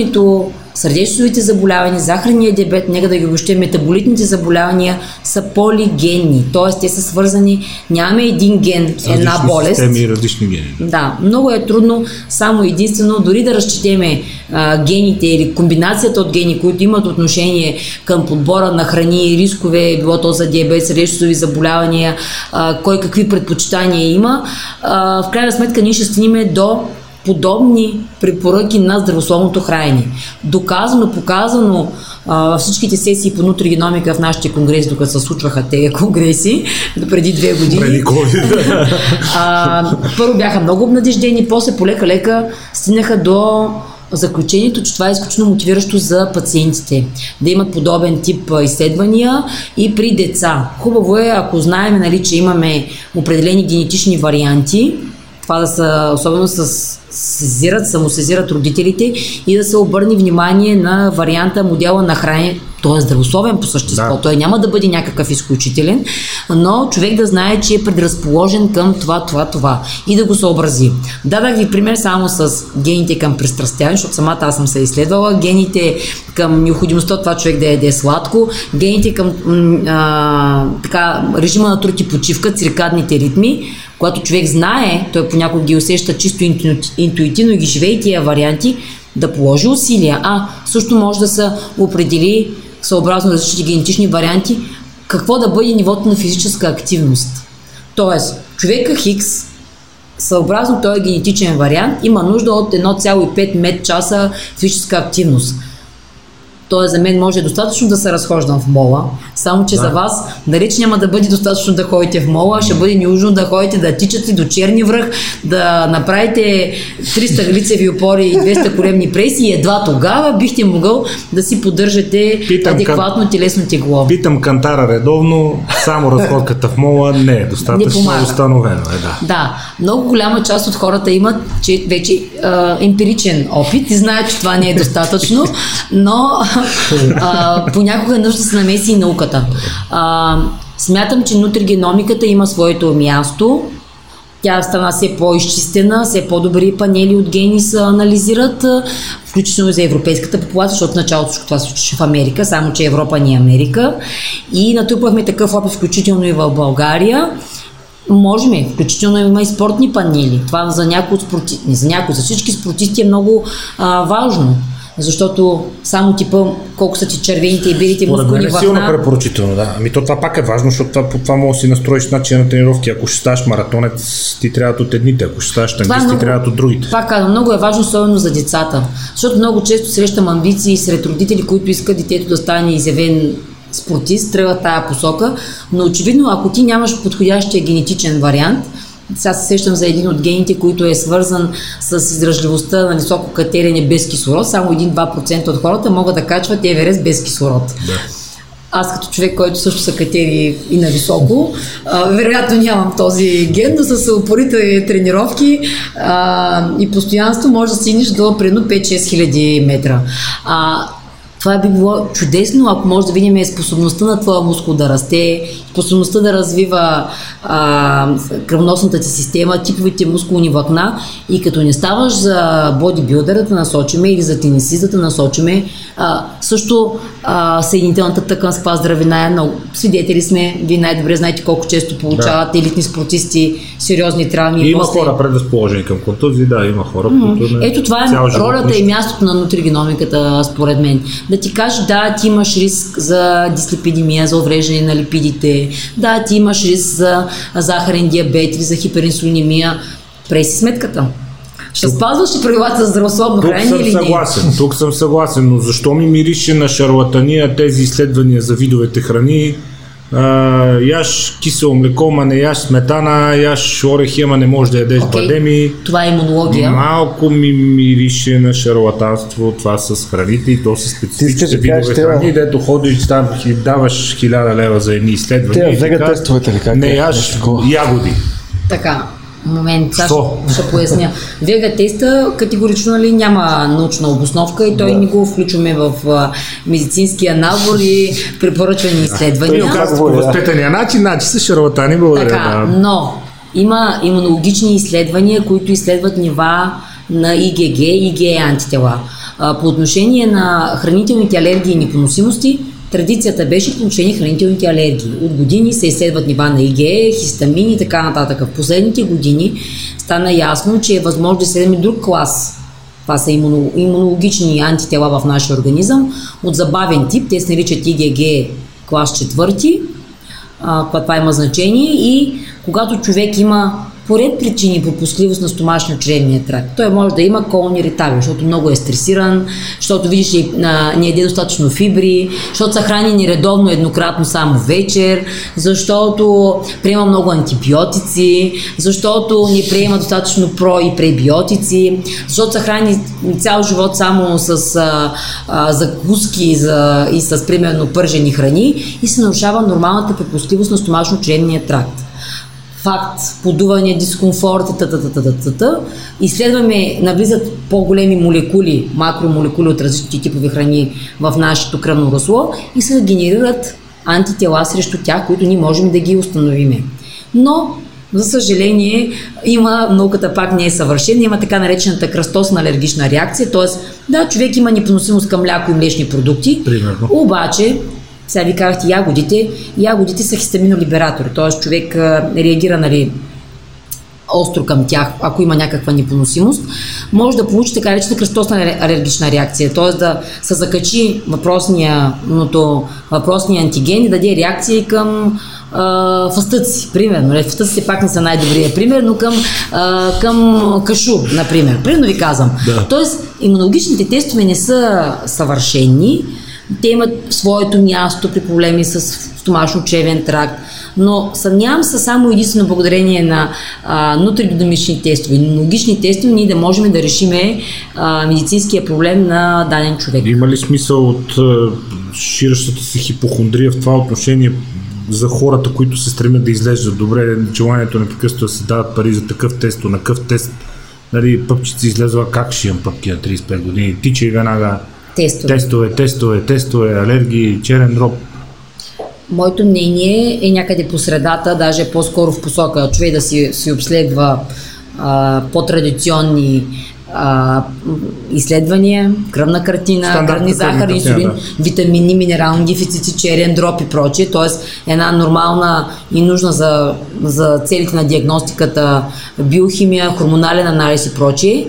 затластяването, сърдечновите заболявания, захарния диабет, нека да ги обобщим, метаболитните заболявания са полигенни, т.е. те са свързани, нямаме един ген, с една болест. Системи, различни гени. Да, много е трудно само единствено, дори да разчетеме а, гените или комбинацията от гени, които имат отношение към подбора на храни, рискове, било то за диабет, сърдечнови заболявания, а, кой какви предпочитания има, а, в крайна сметка ние ще стигнем до подобни препоръки на здравословното хранене. Доказано, показано във всичките сесии по нутригеномика в нашите конгреси, докато се случваха тези конгреси, преди две години. Преди а, първо бяха много обнадеждени, после полека-лека стигнаха до заключението, че това е изключително мотивиращо за пациентите. Да имат подобен тип изследвания и при деца. Хубаво е, ако знаем, нали, че имаме определени генетични варианти, това да са, особено с сезират, самосезират родителите и да се обърне внимание на варианта, модела на хранене. Той е здравословен по същество, да. той няма да бъде някакъв изключителен, но човек да знае, че е предразположен към това, това, това и да го съобрази. Дадах ви пример само с гените към пристрастяване, защото самата аз съм се изследвала, гените към необходимостта това човек да яде сладко, гените към а, така, режима на труд и почивка, циркадните ритми, когато човек знае, той понякога ги усеща чисто интуитивно и ги живее тия варианти, да положи усилия. А, също може да се определи съобразно различни генетични варианти, какво да бъде нивото на физическа активност. Тоест, човека Хикс, съобразно този генетичен вариант, има нужда от 1,5 мет часа физическа активност. Тоест, за мен може достатъчно да се разхождам в мола, само че да. за вас далеч няма да бъде достатъчно да ходите в мола, ще бъде нужно да ходите да тичате до черни връх, да направите 300 лицеви опори и 200 колемни преси и едва тогава бихте могъл да си поддържате питам адекватно кан... телесно тегло. Питам кантара редовно, само разходката в мола не е достатъчно не установено. Е, да. да, много голяма част от хората имат че вече е, емпиричен опит и знаят, че това не е достатъчно, но а, понякога е нужда да се намеси и науката. А, смятам, че нутригеномиката има своето място. Тя стана все по-изчистена, все по-добри панели от гени се анализират, включително и за европейската популация, защото началото това се случваше в Америка, само че Европа не е Америка. И натрупахме такъв опит, включително и в България. Можем, включително има и спортни панели. Това за някои от спорти... не за някои, за всички спортисти е много а, важно защото само типа колко са ти червените и белите мускулни влакна. силно препоръчително, да. Ами то това пак е важно, защото това, по това може да си настроиш начин на тренировки. Ако ще ставаш маратонец, ти трябва от едните, ако ще ставаш тангист, ти трябва от другите. Пак казвам, много е важно, особено за децата. Защото много често срещам амбиции сред родители, които искат детето да стане изявен спортист, тръгва тая посока, но очевидно, ако ти нямаш подходящия генетичен вариант, сега се сещам за един от гените, който е свързан с издръжливостта на високо катерене без кислород. Само 1-2% от хората могат да качват Еверест без кислород. Да. Аз като човек, който също са катери и на високо, а, вероятно нямам този ген, но с упорите тренировки а, и постоянство може да стигнеш до примерно 5-6 хиляди метра. А, това би било чудесно, ако може да видим способността на твоя мускул да расте, способността да развива а, кръвносната ти система, типовите мускулни влакна и като не ставаш за бодибилдера да насочиме или за тенисиста да насочиме А, също а, съединителната тъкан с каква здравина е много. Свидетели сме, вие най-добре знаете колко често получават да. елитни спортисти сериозни травми. Има после... хора предразположени към контузии, да, има хора, mm-hmm. които не... Ето това е ролята и мястото на нутригеномиката, според мен. Да ти каже, да, ти имаш риск за дислепидемия, за увреждане на липидите, да, ти имаш риск за захарен диабет или за хиперинсулинемия. Преси сметката. Ще тук, спазваш ли правилата за здравословно хранене или съгласен, не? Тук съм съгласен, но защо ми мирише на шарлатания тези изследвания за видовете храни? А, яш кисело млеко, ма не яш сметана, яш орехи, ама не можеш да ядеш okay. бадеми. Това е имунология. Малко ми мирише на шарлатанство това с храните и то с специфичните видове кажеш, храни, дето ходиш там и даваш хиляда лева за едни изследвания. Те вега тестовете ли как? Не яш ягоди. Така, момент, сега ще, ще поясня. Вега теста категорично нали, няма научна обосновка и той да. не го включваме в а, медицинския набор и препоръчвани изследвания. Той казва по възпитания начин, значи са шарлатани, благодаря. Така, да. но има имунологични изследвания, които изследват нива на ИГГ и ИГЕ антитела. А, по отношение на хранителните алергии и непоносимости, Традицията беше отношение хранителните алергии. От години се изследват нива на ИГЕ, хистамини и така нататък. В последните години стана ясно, че е възможно да изследваме друг клас това са имунологични антитела в нашия организъм от забавен тип. Те се наричат ИГГ клас четвърти, това има значение и когато човек има поред причини пропускливост на стомашно-чревния тракт. Той може да има колни ритави, защото много е стресиран, защото видиш ли, не еде достатъчно фибри, защото са храни нередовно еднократно само вечер, защото приема много антибиотици, защото не приема достатъчно про и пребиотици, защото са храни цял живот само с а, а, закуски за, и с примерно пържени храни и се нарушава нормалната пропускливост на стомашно-чревния тракт факт, подуване, дискомфорт и т.т. Изследваме, навлизат по-големи молекули, макромолекули от различни типови храни в нашето кръвно росло и се генерират антитела срещу тях, които ние можем да ги установиме. Но за съжаление, има, науката пак не е съвършена, има така наречената кръстосна алергична реакция, т.е. да, човек има непоносимост към мляко и млечни продукти, Примерно. обаче сега ви казахте ягодите. Ягодите са хистаминолибератори, т.е. човек реагира нали, остро към тях, ако има някаква непоносимост, може да получи така речена кръстосна алергична реакция, т.е. да се закачи въпросния, въпросния антиген и да даде реакция към фастъци, примерно. Нали, фастъците пак не са най-добрия пример, но към, а, към кашу, например. Примерно ви казвам. Да. Тоест, имунологичните тестове не са съвършени, те имат своето място при проблеми с стомашно-чевен тракт, но съмнявам се само единствено благодарение на нутридинамични тестове, логични тестове, ние да можем да решиме а, медицинския проблем на даден човек. Има ли смисъл от а, ширащата си хипохондрия в това отношение за хората, които се стремят да излежат добре, желанието непрекъснато да се дават пари за такъв тест, на какъв тест, нали, пъпчица излезла, как ще имам пъпки на 35 години, тича и веднага Тестове. Тестове, тестове, тестове, алергии, черен дроб. Моето мнение е някъде по средата, даже по-скоро в посока човек да си, си обследва а, по-традиционни а, изследвания, кръвна картина, кръвни захар, инсулин, да. витамини, минерални дефицити, черен дроп и прочие, т.е. една нормална и нужна за, за целите на диагностиката биохимия, хормонален анализ и прочие.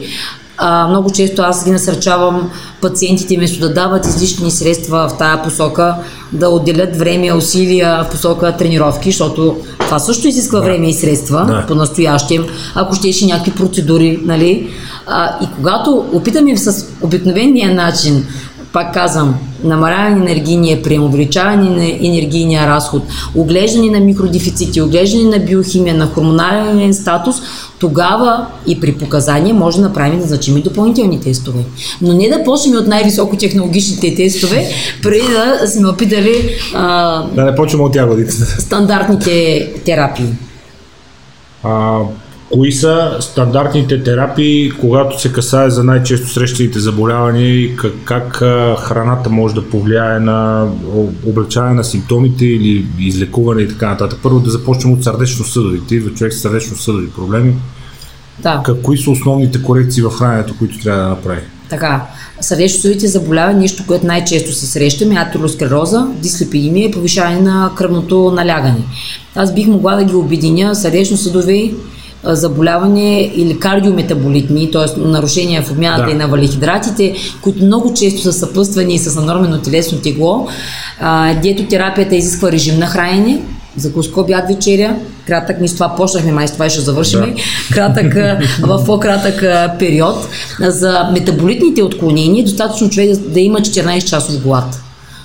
А, много често аз ги насърчавам пациентите, вместо да дават излишни средства в тая посока, да отделят време, усилия в посока тренировки, защото това също изисква да. време и средства да. по-настоящем, ако щеше някакви процедури, нали? А, и когато опитаме с обикновения начин пак казвам, намаляване на енергийния прием, увеличаване на енергийния разход, оглеждане на микродефицити, оглеждане на биохимия, на хормонален статус, тогава и при показания може да направим да значими допълнителни тестове. Но не да почнем от най-високотехнологичните тестове, преди да сме опитали а, да не почваме от ягодите. Стандартните терапии. А, Кои са стандартните терапии, когато се касае за най-често срещаните заболявания и как, как храната може да повлияе на облегчаване на симптомите или излекуване и така нататък? Първо да започнем от сърдечно-съдовите, човек с сърдечно-съдови проблеми. Да. Кои са основните корекции в храненето, които трябва да направи? Така, сърдечно-съдовите заболявания, нещо, което най-често се срещаме, атеросклероза, дислепидемия и повишаване на кръвното налягане. Аз бих могла да ги обединя сърдечно-съдови заболяване или кардиометаболитни, т.е. нарушения в обмяната да. и на валихидратите, които много често са съпъствани с нанормено телесно тегло. диетотерапията изисква режим на хранене, закуска, обяд, вечеря. Кратък, ние с това почнахме, май с това ще завършим. Да. Кратък, в по-кратък период. За метаболитните отклонения достатъчно човек да има 14 часов глад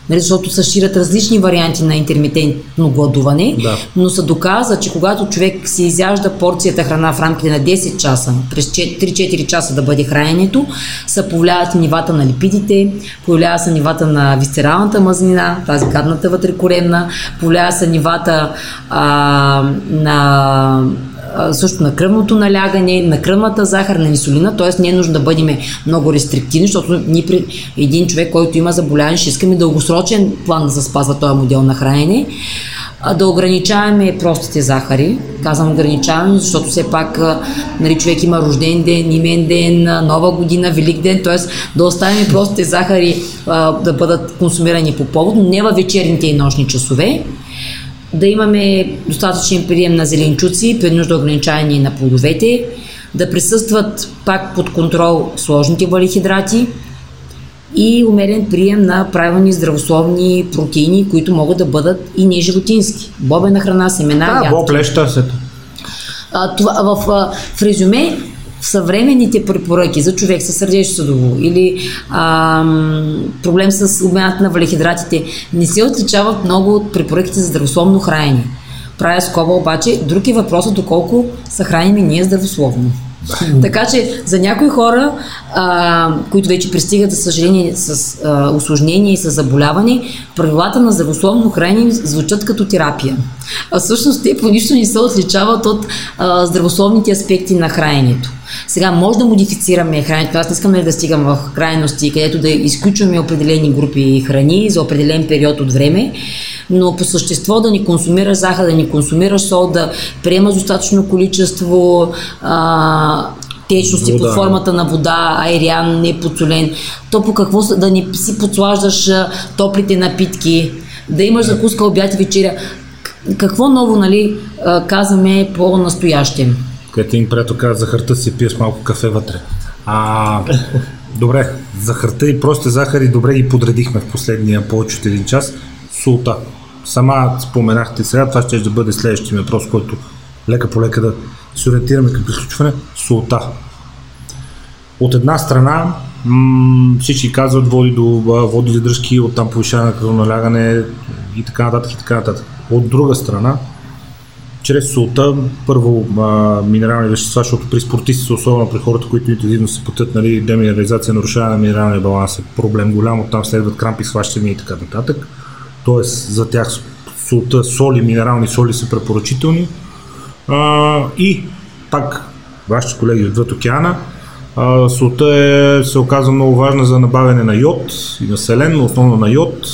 нали, защото се ширят различни варианти на интермитентно гладуване, да. но се доказа, че когато човек си изяжда порцията храна в рамките на 10 часа, през 3-4 часа да бъде храненето, се повлияват нивата на липидите, повлиява се нивата на висцералната мазнина, тази гадната вътрекоремна, повлиява се нивата а, на също на кръвното налягане, на кръвната захар, на инсулина, т.е. не е нужно да бъдем много рестриктивни, защото ние при един човек, който има заболяване, ще искаме дългосрочен план да се спазва този модел на хранене да ограничаваме простите захари. Казвам ограничаваме, защото все пак нали, човек има рожден ден, имен ден, нова година, велик ден, т.е. да оставим простите захари а, да бъдат консумирани по повод, но не във вечерните и нощни часове да имаме достатъчен прием на зеленчуци, при нужда ограничаване на плодовете, да присъстват пак под контрол сложните валихидрати и умерен прием на правилни здравословни протеини, които могат да бъдат и не животински. Бобена храна, семена, да, боб, лещ, това, в, в резюме съвременните препоръки за човек с сърдечно съдово или а, проблем с обмената на валихидратите не се отличават много от препоръките за здравословно хранене. Правя скоба обаче, друг е въпросът доколко са храними ние здравословно. Така че за някои хора, а, които вече пристигат, за съжаление, с а, осложнение и с заболяване, правилата на здравословно хранене звучат като терапия. А всъщност те по нищо не се отличават от а, здравословните аспекти на храненето. Сега може да модифицираме храненето. Аз не искам да стигам в крайности, където да изключваме определени групи храни за определен период от време, но по същество да ни консумираш захар, да ни консумираш сол, да приемаш достатъчно количество а, течности вода. под формата на вода, айриан, не подсолен, то по какво да не си подслаждаш топлите напитки, да имаш закуска, обяд и вечеря. Какво ново, нали, казваме по-настоящем? Където им приятел каза, захарта си пиеш малко кафе вътре. А, добре, захарта и простите захари добре ги подредихме в последния повече от един час. Султа. Сама споменахте сега, това ще да бъде следващия въпрос, който лека по лека да се ориентираме към приключване. Султа. От една страна, всички казват, води до води задръжки, оттам повишаване на кръвоналягане и така нататък и така нататък. От друга страна, чрез солта, първо а, минерални вещества, защото при спортистите, особено при хората, които интензивно се потът, нали, деминерализация, нарушаване на минералния баланс е проблем голям, оттам следват крампи, сващания и така нататък. Тоест за тях солта, соли, минерални соли са препоръчителни. А, и пак вашите колеги отвъд океана, а, солта е, се оказва много важна за набавяне на йод и на селен, но основно на йод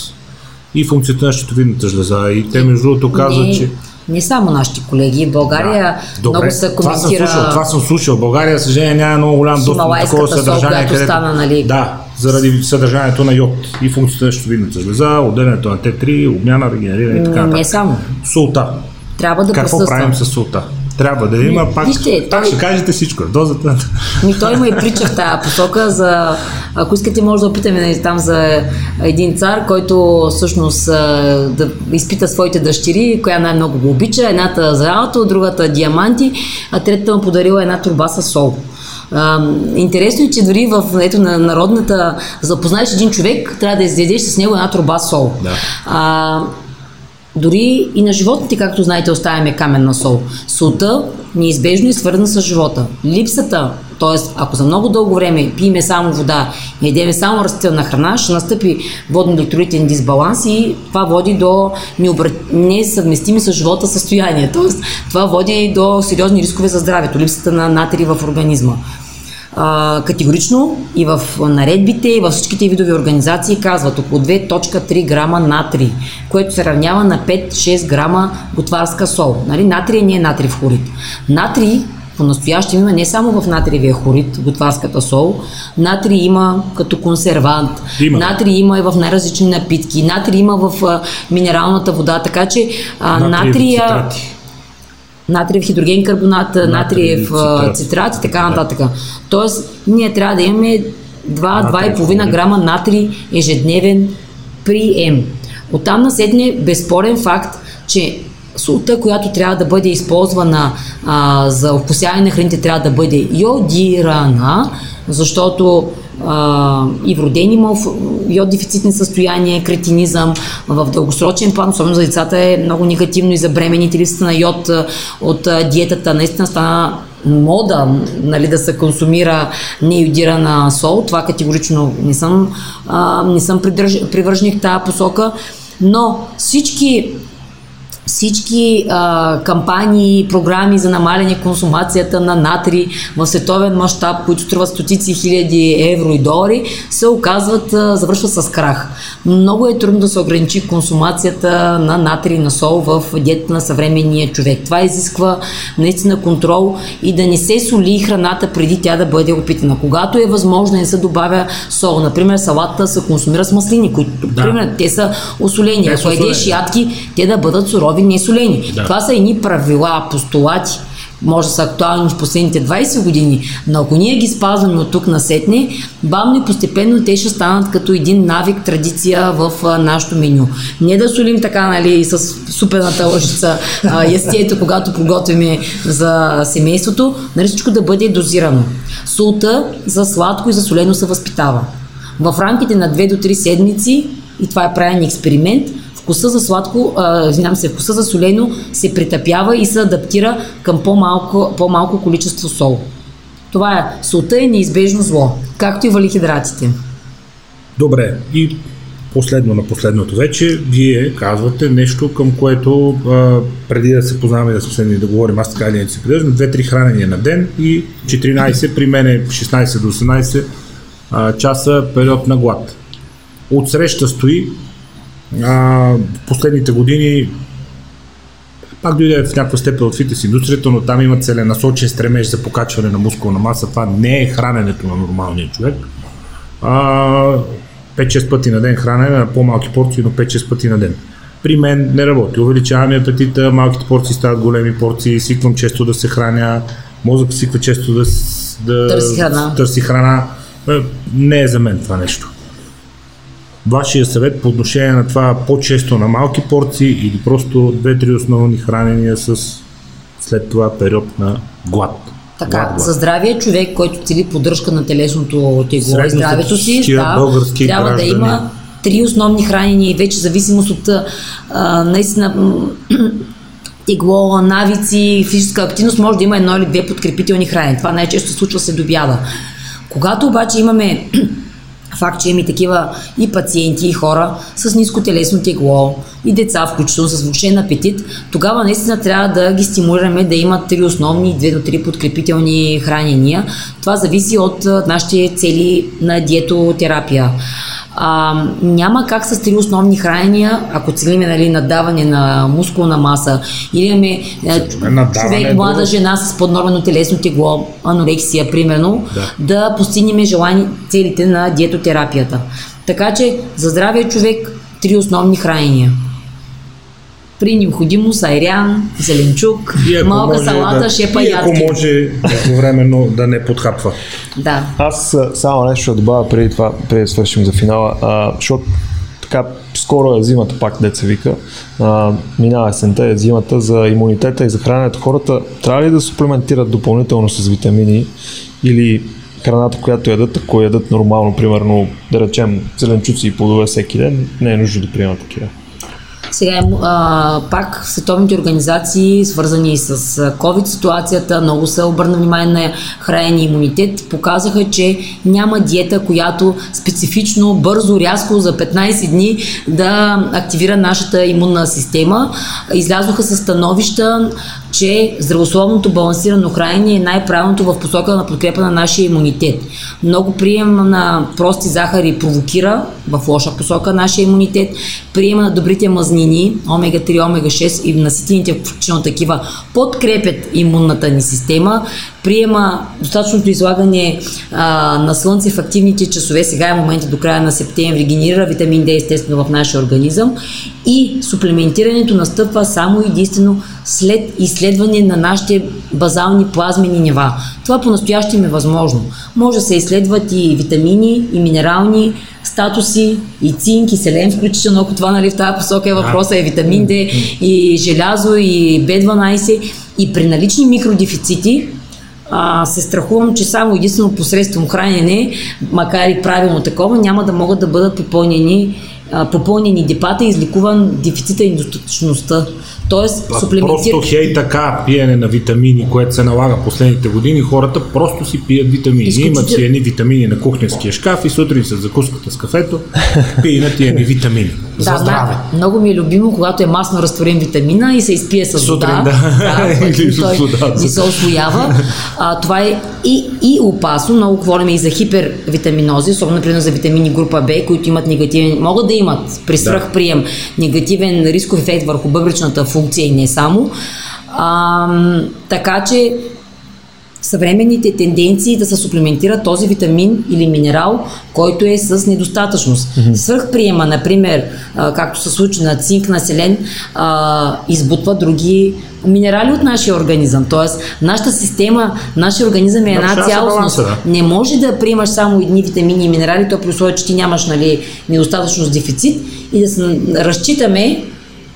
и функцията на щитовидната жлеза. И те между другото казват, че не само нашите колеги. В България да. Добре. много се коментира... Това съм слушал, това съм слушал. България, съжаление, няма много голям достъп до такова съдържание. Сол, където, стана, нали... Да, заради съдържанието на йод и функцията на щитовидната жлеза, отделянето на Т3, обмяна, регенериране и така. Не само. Султа. Трябва да Какво правим с султа? Трябва да има, пак, Вижте, пак той... ще кажете всичко. Дозата. Ми той има и притча в тази посока за... Ако искате, може да опитаме нали, там за един цар, който всъщност да изпита своите дъщери, коя най-много го обича. Едната злато, другата диаманти, а третата му подарила една турба с сол. Интересно е, че дори в ето, на народната, за да познаеш един човек, трябва да изядеш с него една труба сол. Да. Uh, дори и на животните, както знаете, оставяме каменна сол. Солта неизбежно е свързана с живота. Липсата, т.е. ако за много дълго време пиеме само вода и едеме само растителна храна, ще настъпи водно-електролитен дисбаланс и това води до несъвместими с живота състояние. Т.е. това води до сериозни рискове за здравето, липсата на натри в организма а, категорично и в наредбите, и във всичките видови организации казват около 2.3 грама натри, което се равнява на 5-6 грама готварска сол. Нали? Натрия не е натрив хлорид. Натрий по-настоящем има не само в натриевия хлорид, готварската сол, натри има като консервант, Има. натри има и в най-различни напитки, натри има в а, минералната вода, така че а, натрия, цитрати. Натриев хидроген карбонат, натриев цитрат. цитрат и така Да. нататък. Тоест, ние трябва да имаме 2-2,5 Натриев грама натри ежедневен прием. Оттам насетне безспорен факт, че солта, която трябва да бъде използвана а, за вкусяване на храните, трябва да бъде йодирана, защото а, и вроден има йод състояния, кретинизъм в дългосрочен план, особено за децата е много негативно и за бременните липсата на йод от диетата. Наистина стана мода нали, да се консумира неюдирана сол. Това категорично не съм, а, не съм придърж, привърженик в тази посока. Но всички всички а, кампании, програми за намаляне консумацията на натри в световен мащаб, които струват стотици хиляди евро и долари, се оказват, а, завършват с крах. Много е трудно да се ограничи консумацията на натри и на сол в диетата на съвременния човек. Това изисква наистина контрол и да не се соли храната преди тя да бъде опитана. Когато е възможно, не се добавя сол. Например, салата се консумира с маслини, които, Да. примерно, те са осолени. Ако едеш ядки, те да бъдат сурови, не солени. Да. Това са едни правила, постулати, може да са актуални в последните 20 години, но ако ние ги спазваме от тук насетне, бавно и постепенно те ще станат като един навик, традиция в а, нашото меню. Не да солим така, нали, с супената лъжица ястието, когато приготвяме за семейството, нали, всичко да бъде дозирано. Солта за сладко и за солено се възпитава. В рамките на 2 до 3 седмици, и това е правен експеримент, вкуса за сладко, а, извинявам се, вкуса за солено се притъпява и се адаптира към по-малко, по-малко количество сол. Това е, солта е неизбежно зло, както и валихидратите. Добре, и последно на последното вече, вие казвате нещо, към което а, преди да се познаваме да сме седни да говорим, аз така или иначе се придържам, 2-3 хранения на ден и 14, при мен е 16 до 18 а, часа период на глад. Отсреща стои а, последните години пак дойде в някаква степен от фитнес индустрията, но там има целенасочен стремеж за покачване на мускулна маса. Това не е храненето на нормалния човек. А, 5-6 пъти на ден хранене на по-малки порции, но 5-6 пъти на ден. При мен не работи. Увеличаваме апетита, малките порции стават големи порции, свиквам често да се храня, мозък свиква често да, да Търси храна. търси храна. Е, Не е за мен това нещо. Вашия съвет по отношение на това по-често на малки порции или просто две-три основни хранения с след това период на глад. Така, глад, глад. за здравия човек, който цели поддръжка на телесното тегло и здравето си, да, трябва да гражданин. има три основни хранения и вече зависимост от а, наистина тегло, навици, физическа активност, може да има едно или две подкрепителни храни. Това най-често се случва след обяда. Когато обаче имаме факт, че имаме и такива и пациенти, и хора с ниско телесно тегло, и деца, включително с влушен апетит, тогава наистина трябва да ги стимулираме да имат три основни две до три подкрепителни хранения. Това зависи от нашите цели на диетотерапия. А, няма как с три основни хранения, ако целиме нали, надаване на мускулна маса или имаме е, човек, млада жена с поднормено телесно тегло, анорексия, примерно, Да. да постигнем желани целите на диетотерапията. Така че за здравия човек три основни хранения. При необходимост айрян, зеленчук, И малка може салата, да, шепа и ако може едновременно да не подхапва. Да. Аз само нещо ще добавя преди това, преди да свършим за финала, а, защото така скоро е зимата пак, деца вика, а, минава есента, е зимата за имунитета и за храненето. Хората трябва ли да суплементират допълнително с витамини или храната, която ядат, ако ядат нормално, примерно, да речем, зеленчуци и плодове всеки ден, не е нужно да приемат такива. Сега а, пак световните организации, свързани с COVID ситуацията, много се обърна внимание на хранение и имунитет, показаха, че няма диета, която специфично, бързо, рязко за 15 дни да активира нашата имунна система. Излязоха с становища, че здравословното балансирано хранене е най-правилното в посока на подкрепа на нашия имунитет. Много прием на прости захари провокира в лоша посока нашия имунитет. Приема на добрите мазнини, омега-3, омега-6 и наситените, включително такива, подкрепят имунната ни система. Приема достатъчното излагане а, на слънце в активните часове, сега е момента до края на септември, генерира витамин D естествено в нашия организъм и суплементирането настъпва само единствено след изследване на нашите базални плазмени нива. Това по-настоящем е възможно. Може да се изследват и витамини, и минерални статуси, и цинк, и селен, включително ако това нали, в тази посока е въпроса, е витамин D, и желязо, и B12. И при налични микродефицити, а, се страхувам, че само единствено посредством хранене, макар и правилно такова, няма да могат да бъдат попълнени попълнени депата и изликуван дефицита и недостатъчността. Тоест, а суплементир... Просто хей така пиене на витамини, което се налага последните години, хората просто си пият витамини. Изключител... Имат си едни витамини на кухненския шкаф и сутрин с закуската с кафето пият и едни витамини. За да, здраве. Да, много ми е любимо, когато е масно разтворен витамина и се изпие с Сутрин, вода. да. да той не се освоява. А, това е и, и опасно. Много говорим и за хипервитаминози, особено например за витамини група Б, които имат негативен, могат да имат при свръхприем да. негативен рисков ефект върху бъбречната функция и не само. А, така че съвременните тенденции да се суплементира този витамин или минерал, който е с недостатъчност. Mm-hmm. Свърхприема, например, както се случи на цинк, на селен, избутва други минерали от нашия организъм. Тоест, нашата система, нашия организъм е една цялостност. Да. Не може да приемаш само едни витамини и минерали, то при условие, че ти нямаш нали, недостатъчност дефицит и да се разчитаме,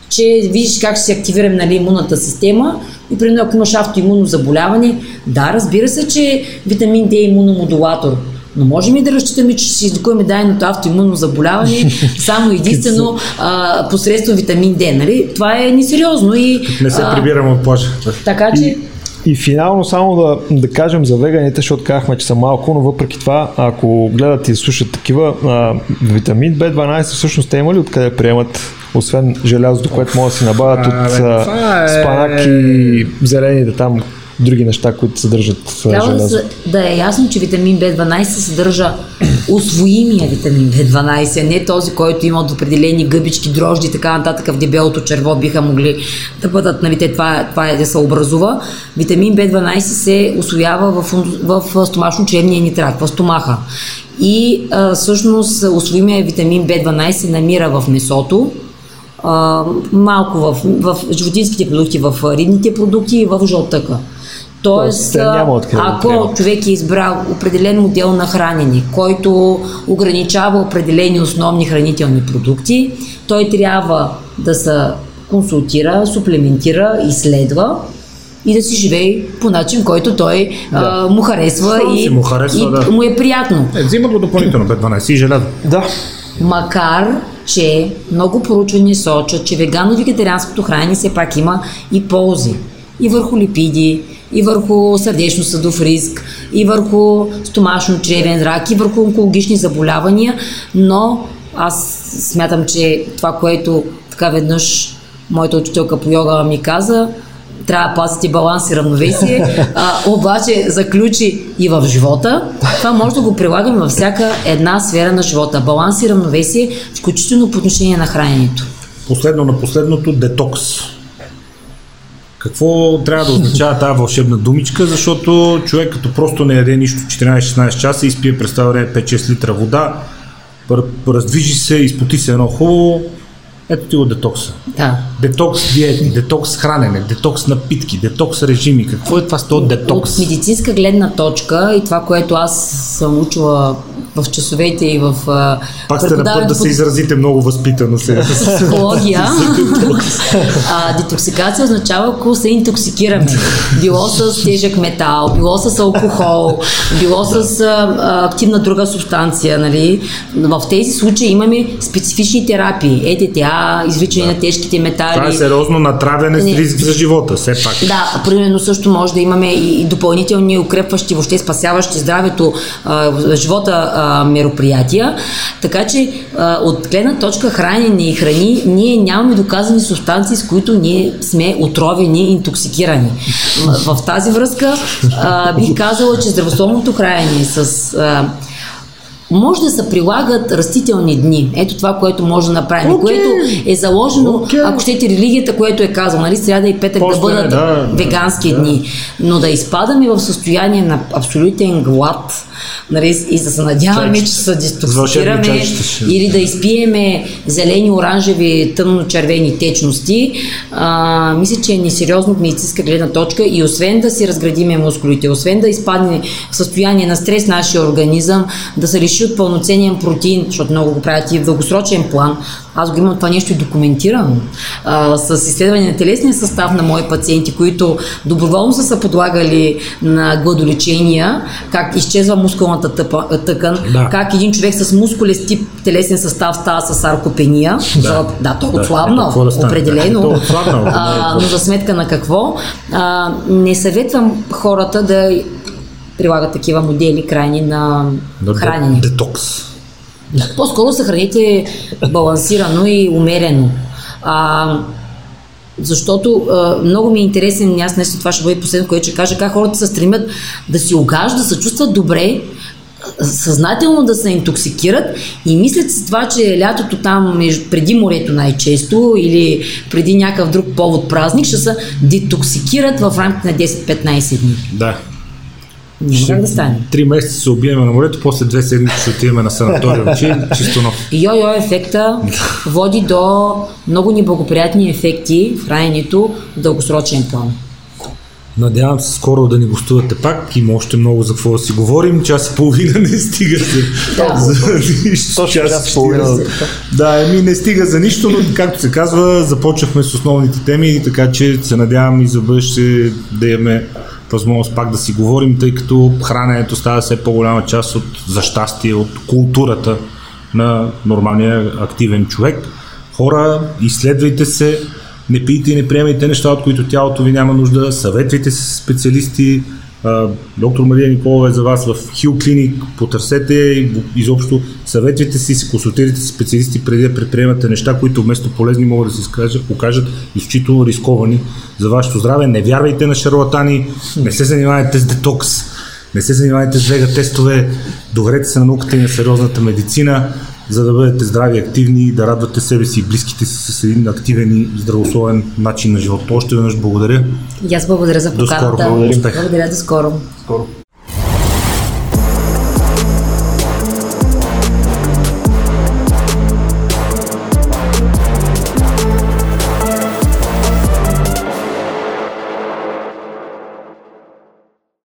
че видиш как ще се активира нали, имунната система и примерно ако имаш автоимунно заболяване, да, разбира се, че витамин D е имуномодулатор, но можем и да разчитаме, че ще излекуваме дайното автоимунно заболяване само единствено а, посредством витамин D. Нали? Това е несериозно и... Не се прибирам от плажа. Така че... И... И финално само да, да кажем за веганите, защото казахме, че са малко, но въпреки това, ако гледат и слушат такива, а, витамин B12 всъщност те има ли откъде приемат освен желязото, което могат да си набавят от а, е... спанаки, зелените там други неща, които съдържат Трябва желязо. Да, да е ясно, че витамин B12 съдържа освоимия витамин B12, а не този, който има от определени гъбички, дрожди и така нататък в дебелото черво биха могли да бъдат, нали, те, това, това е да се образува. Витамин B12 се освоява в, в, в стомашно-черния ни тракт, в стомаха. И а, всъщност освоимия витамин B12 се намира в месото, а, малко в, в животинските продукти, в рибните продукти и в жълтъка. Тоест, Тоест ако човек е избрал определен модел на хранене, който ограничава определени основни хранителни продукти, той трябва да се консултира, суплементира, изследва и да си живее по начин, който той да. а, му харесва и, му, харесва, и да. му е приятно. Е, взима го допълнително, B12 и желязо. Да. Макар, че много проучвания сочат, че вегано-вегетарианското хранене все пак има и ползи. И върху липиди, и върху сърдечно-съдов риск, и върху стомашно-чревен рак, и върху онкологични заболявания, но аз смятам, че това, което така веднъж моята учителка по йога ми каза, трябва да пазите баланс и равновесие, а, обаче заключи и в живота. Това може да го прилагаме във всяка една сфера на живота. Баланс и равновесие, включително по отношение на храненето. Последно на последното, детокс. Какво трябва да означава тази вълшебна думичка, защото човек като просто не яде нищо 14-16 часа и спие през това време 5-6 литра вода, раздвижи се, изпоти се едно хубаво, ето ти го детокса. Да. Детокс диети, детокс хранене, детокс напитки, детокс режими. Какво е това с този детокс? От медицинска гледна точка и това, което аз съм учила в часовете и в Пак сте на път да се изразите много възпитано сега. Психология. а, детоксикация означава, ако се интоксикираме. Било с тежък метал, било с алкохол, било с а, активна друга субстанция. Нали? В тези случаи имаме специфични терапии. ЕТТА, извличане да. на тежките метали. Това е сериозно натравяне с риск за живота, все пак. Да, примерно също може да имаме и, допълнителни укрепващи, въобще спасяващи здравето, а, живота а, мероприятия. Така че а, от гледна точка хранене и храни, ние нямаме доказани субстанции, с които ние сме отровени, интоксикирани. В тази връзка а, бих казала, че здравословното хранене с а, може да се прилагат растителни дни. Ето това, което може да направим. Okay. Което е заложено, okay. ако щете религията, което е казано, нали, сряда и петък После, да бъдат да, вегански да. дни. Но да изпадаме в състояние на абсолютен глад, нали, и да се надяваме, че се дистоксираме или да изпиеме зелени, оранжеви, тъмно-червени течности, а, мисля, че е несериозно от медицинска гледна точка и освен да си разградиме мускулите, освен да изпадне в състояние на стрес нашия организъм, да се лиши от пълноценен протеин, защото много го правят и в дългосрочен план, аз го имам това нещо и документирано а, с изследване на телесния състав на мои пациенти, които доброволно са се подлагали на гладолечения, как изчезва мускулната тъпа, тъкан, да. как един човек с мускулест тип телесен състав става с саркопения. Да, да то е отслабнал, да, определено. Да, отслабнал, а, но за сметка на какво? А, не съветвам хората да прилагат такива модели крайни на хранене. Детокс. По-скоро съхраните балансирано и умерено. А, защото а, много ми е интересен, аз нещо това ще бъде последно, което ще кажа, как хората се стремят да си огаждат, да се чувстват добре, съзнателно да се интоксикират и мислят с това, че лятото там преди морето най-често или преди някакъв друг повод празник ще се детоксикират в рамките на 10-15 дни. Да. Няма как да стане. Три месеца се убиеме на морето, после две седмици ще отиваме на санаториум, че чисто нов. Йо-йо ефекта води до много неблагоприятни ефекти в храненето в дългосрочен план. Надявам се скоро да ни гостувате пак. Има още много за какво да си говорим. Час и половина не стига за, да, за нищо. Точно час и половина. Да, еми не стига за нищо, но както се казва, започнахме с основните теми, така че се надявам и за бъдеще да имаме възможност пак да си говорим, тъй като храненето става все по-голяма част от, за щастие, от културата на нормалния активен човек. Хора, изследвайте се, не пийте и не приемайте неща, от които тялото ви няма нужда, съветвайте се с специалисти, доктор Мария Николова е за вас в Хил Клиник, потърсете и изобщо съветвайте си, се консултирайте с специалисти преди да предприемате неща, които вместо полезни могат да се окажат изключително рисковани за вашето здраве. Не вярвайте на шарлатани, не се занимавайте с детокс, не се занимавайте с вега тестове, доверете се на науката и на сериозната медицина за да бъдете здрави, активни, да радвате себе си и близките си с един активен и здравословен начин на живот. Още веднъж благодаря. И аз благодаря за поканата. До скоро. Благодаря. Благодаря до скоро. скоро.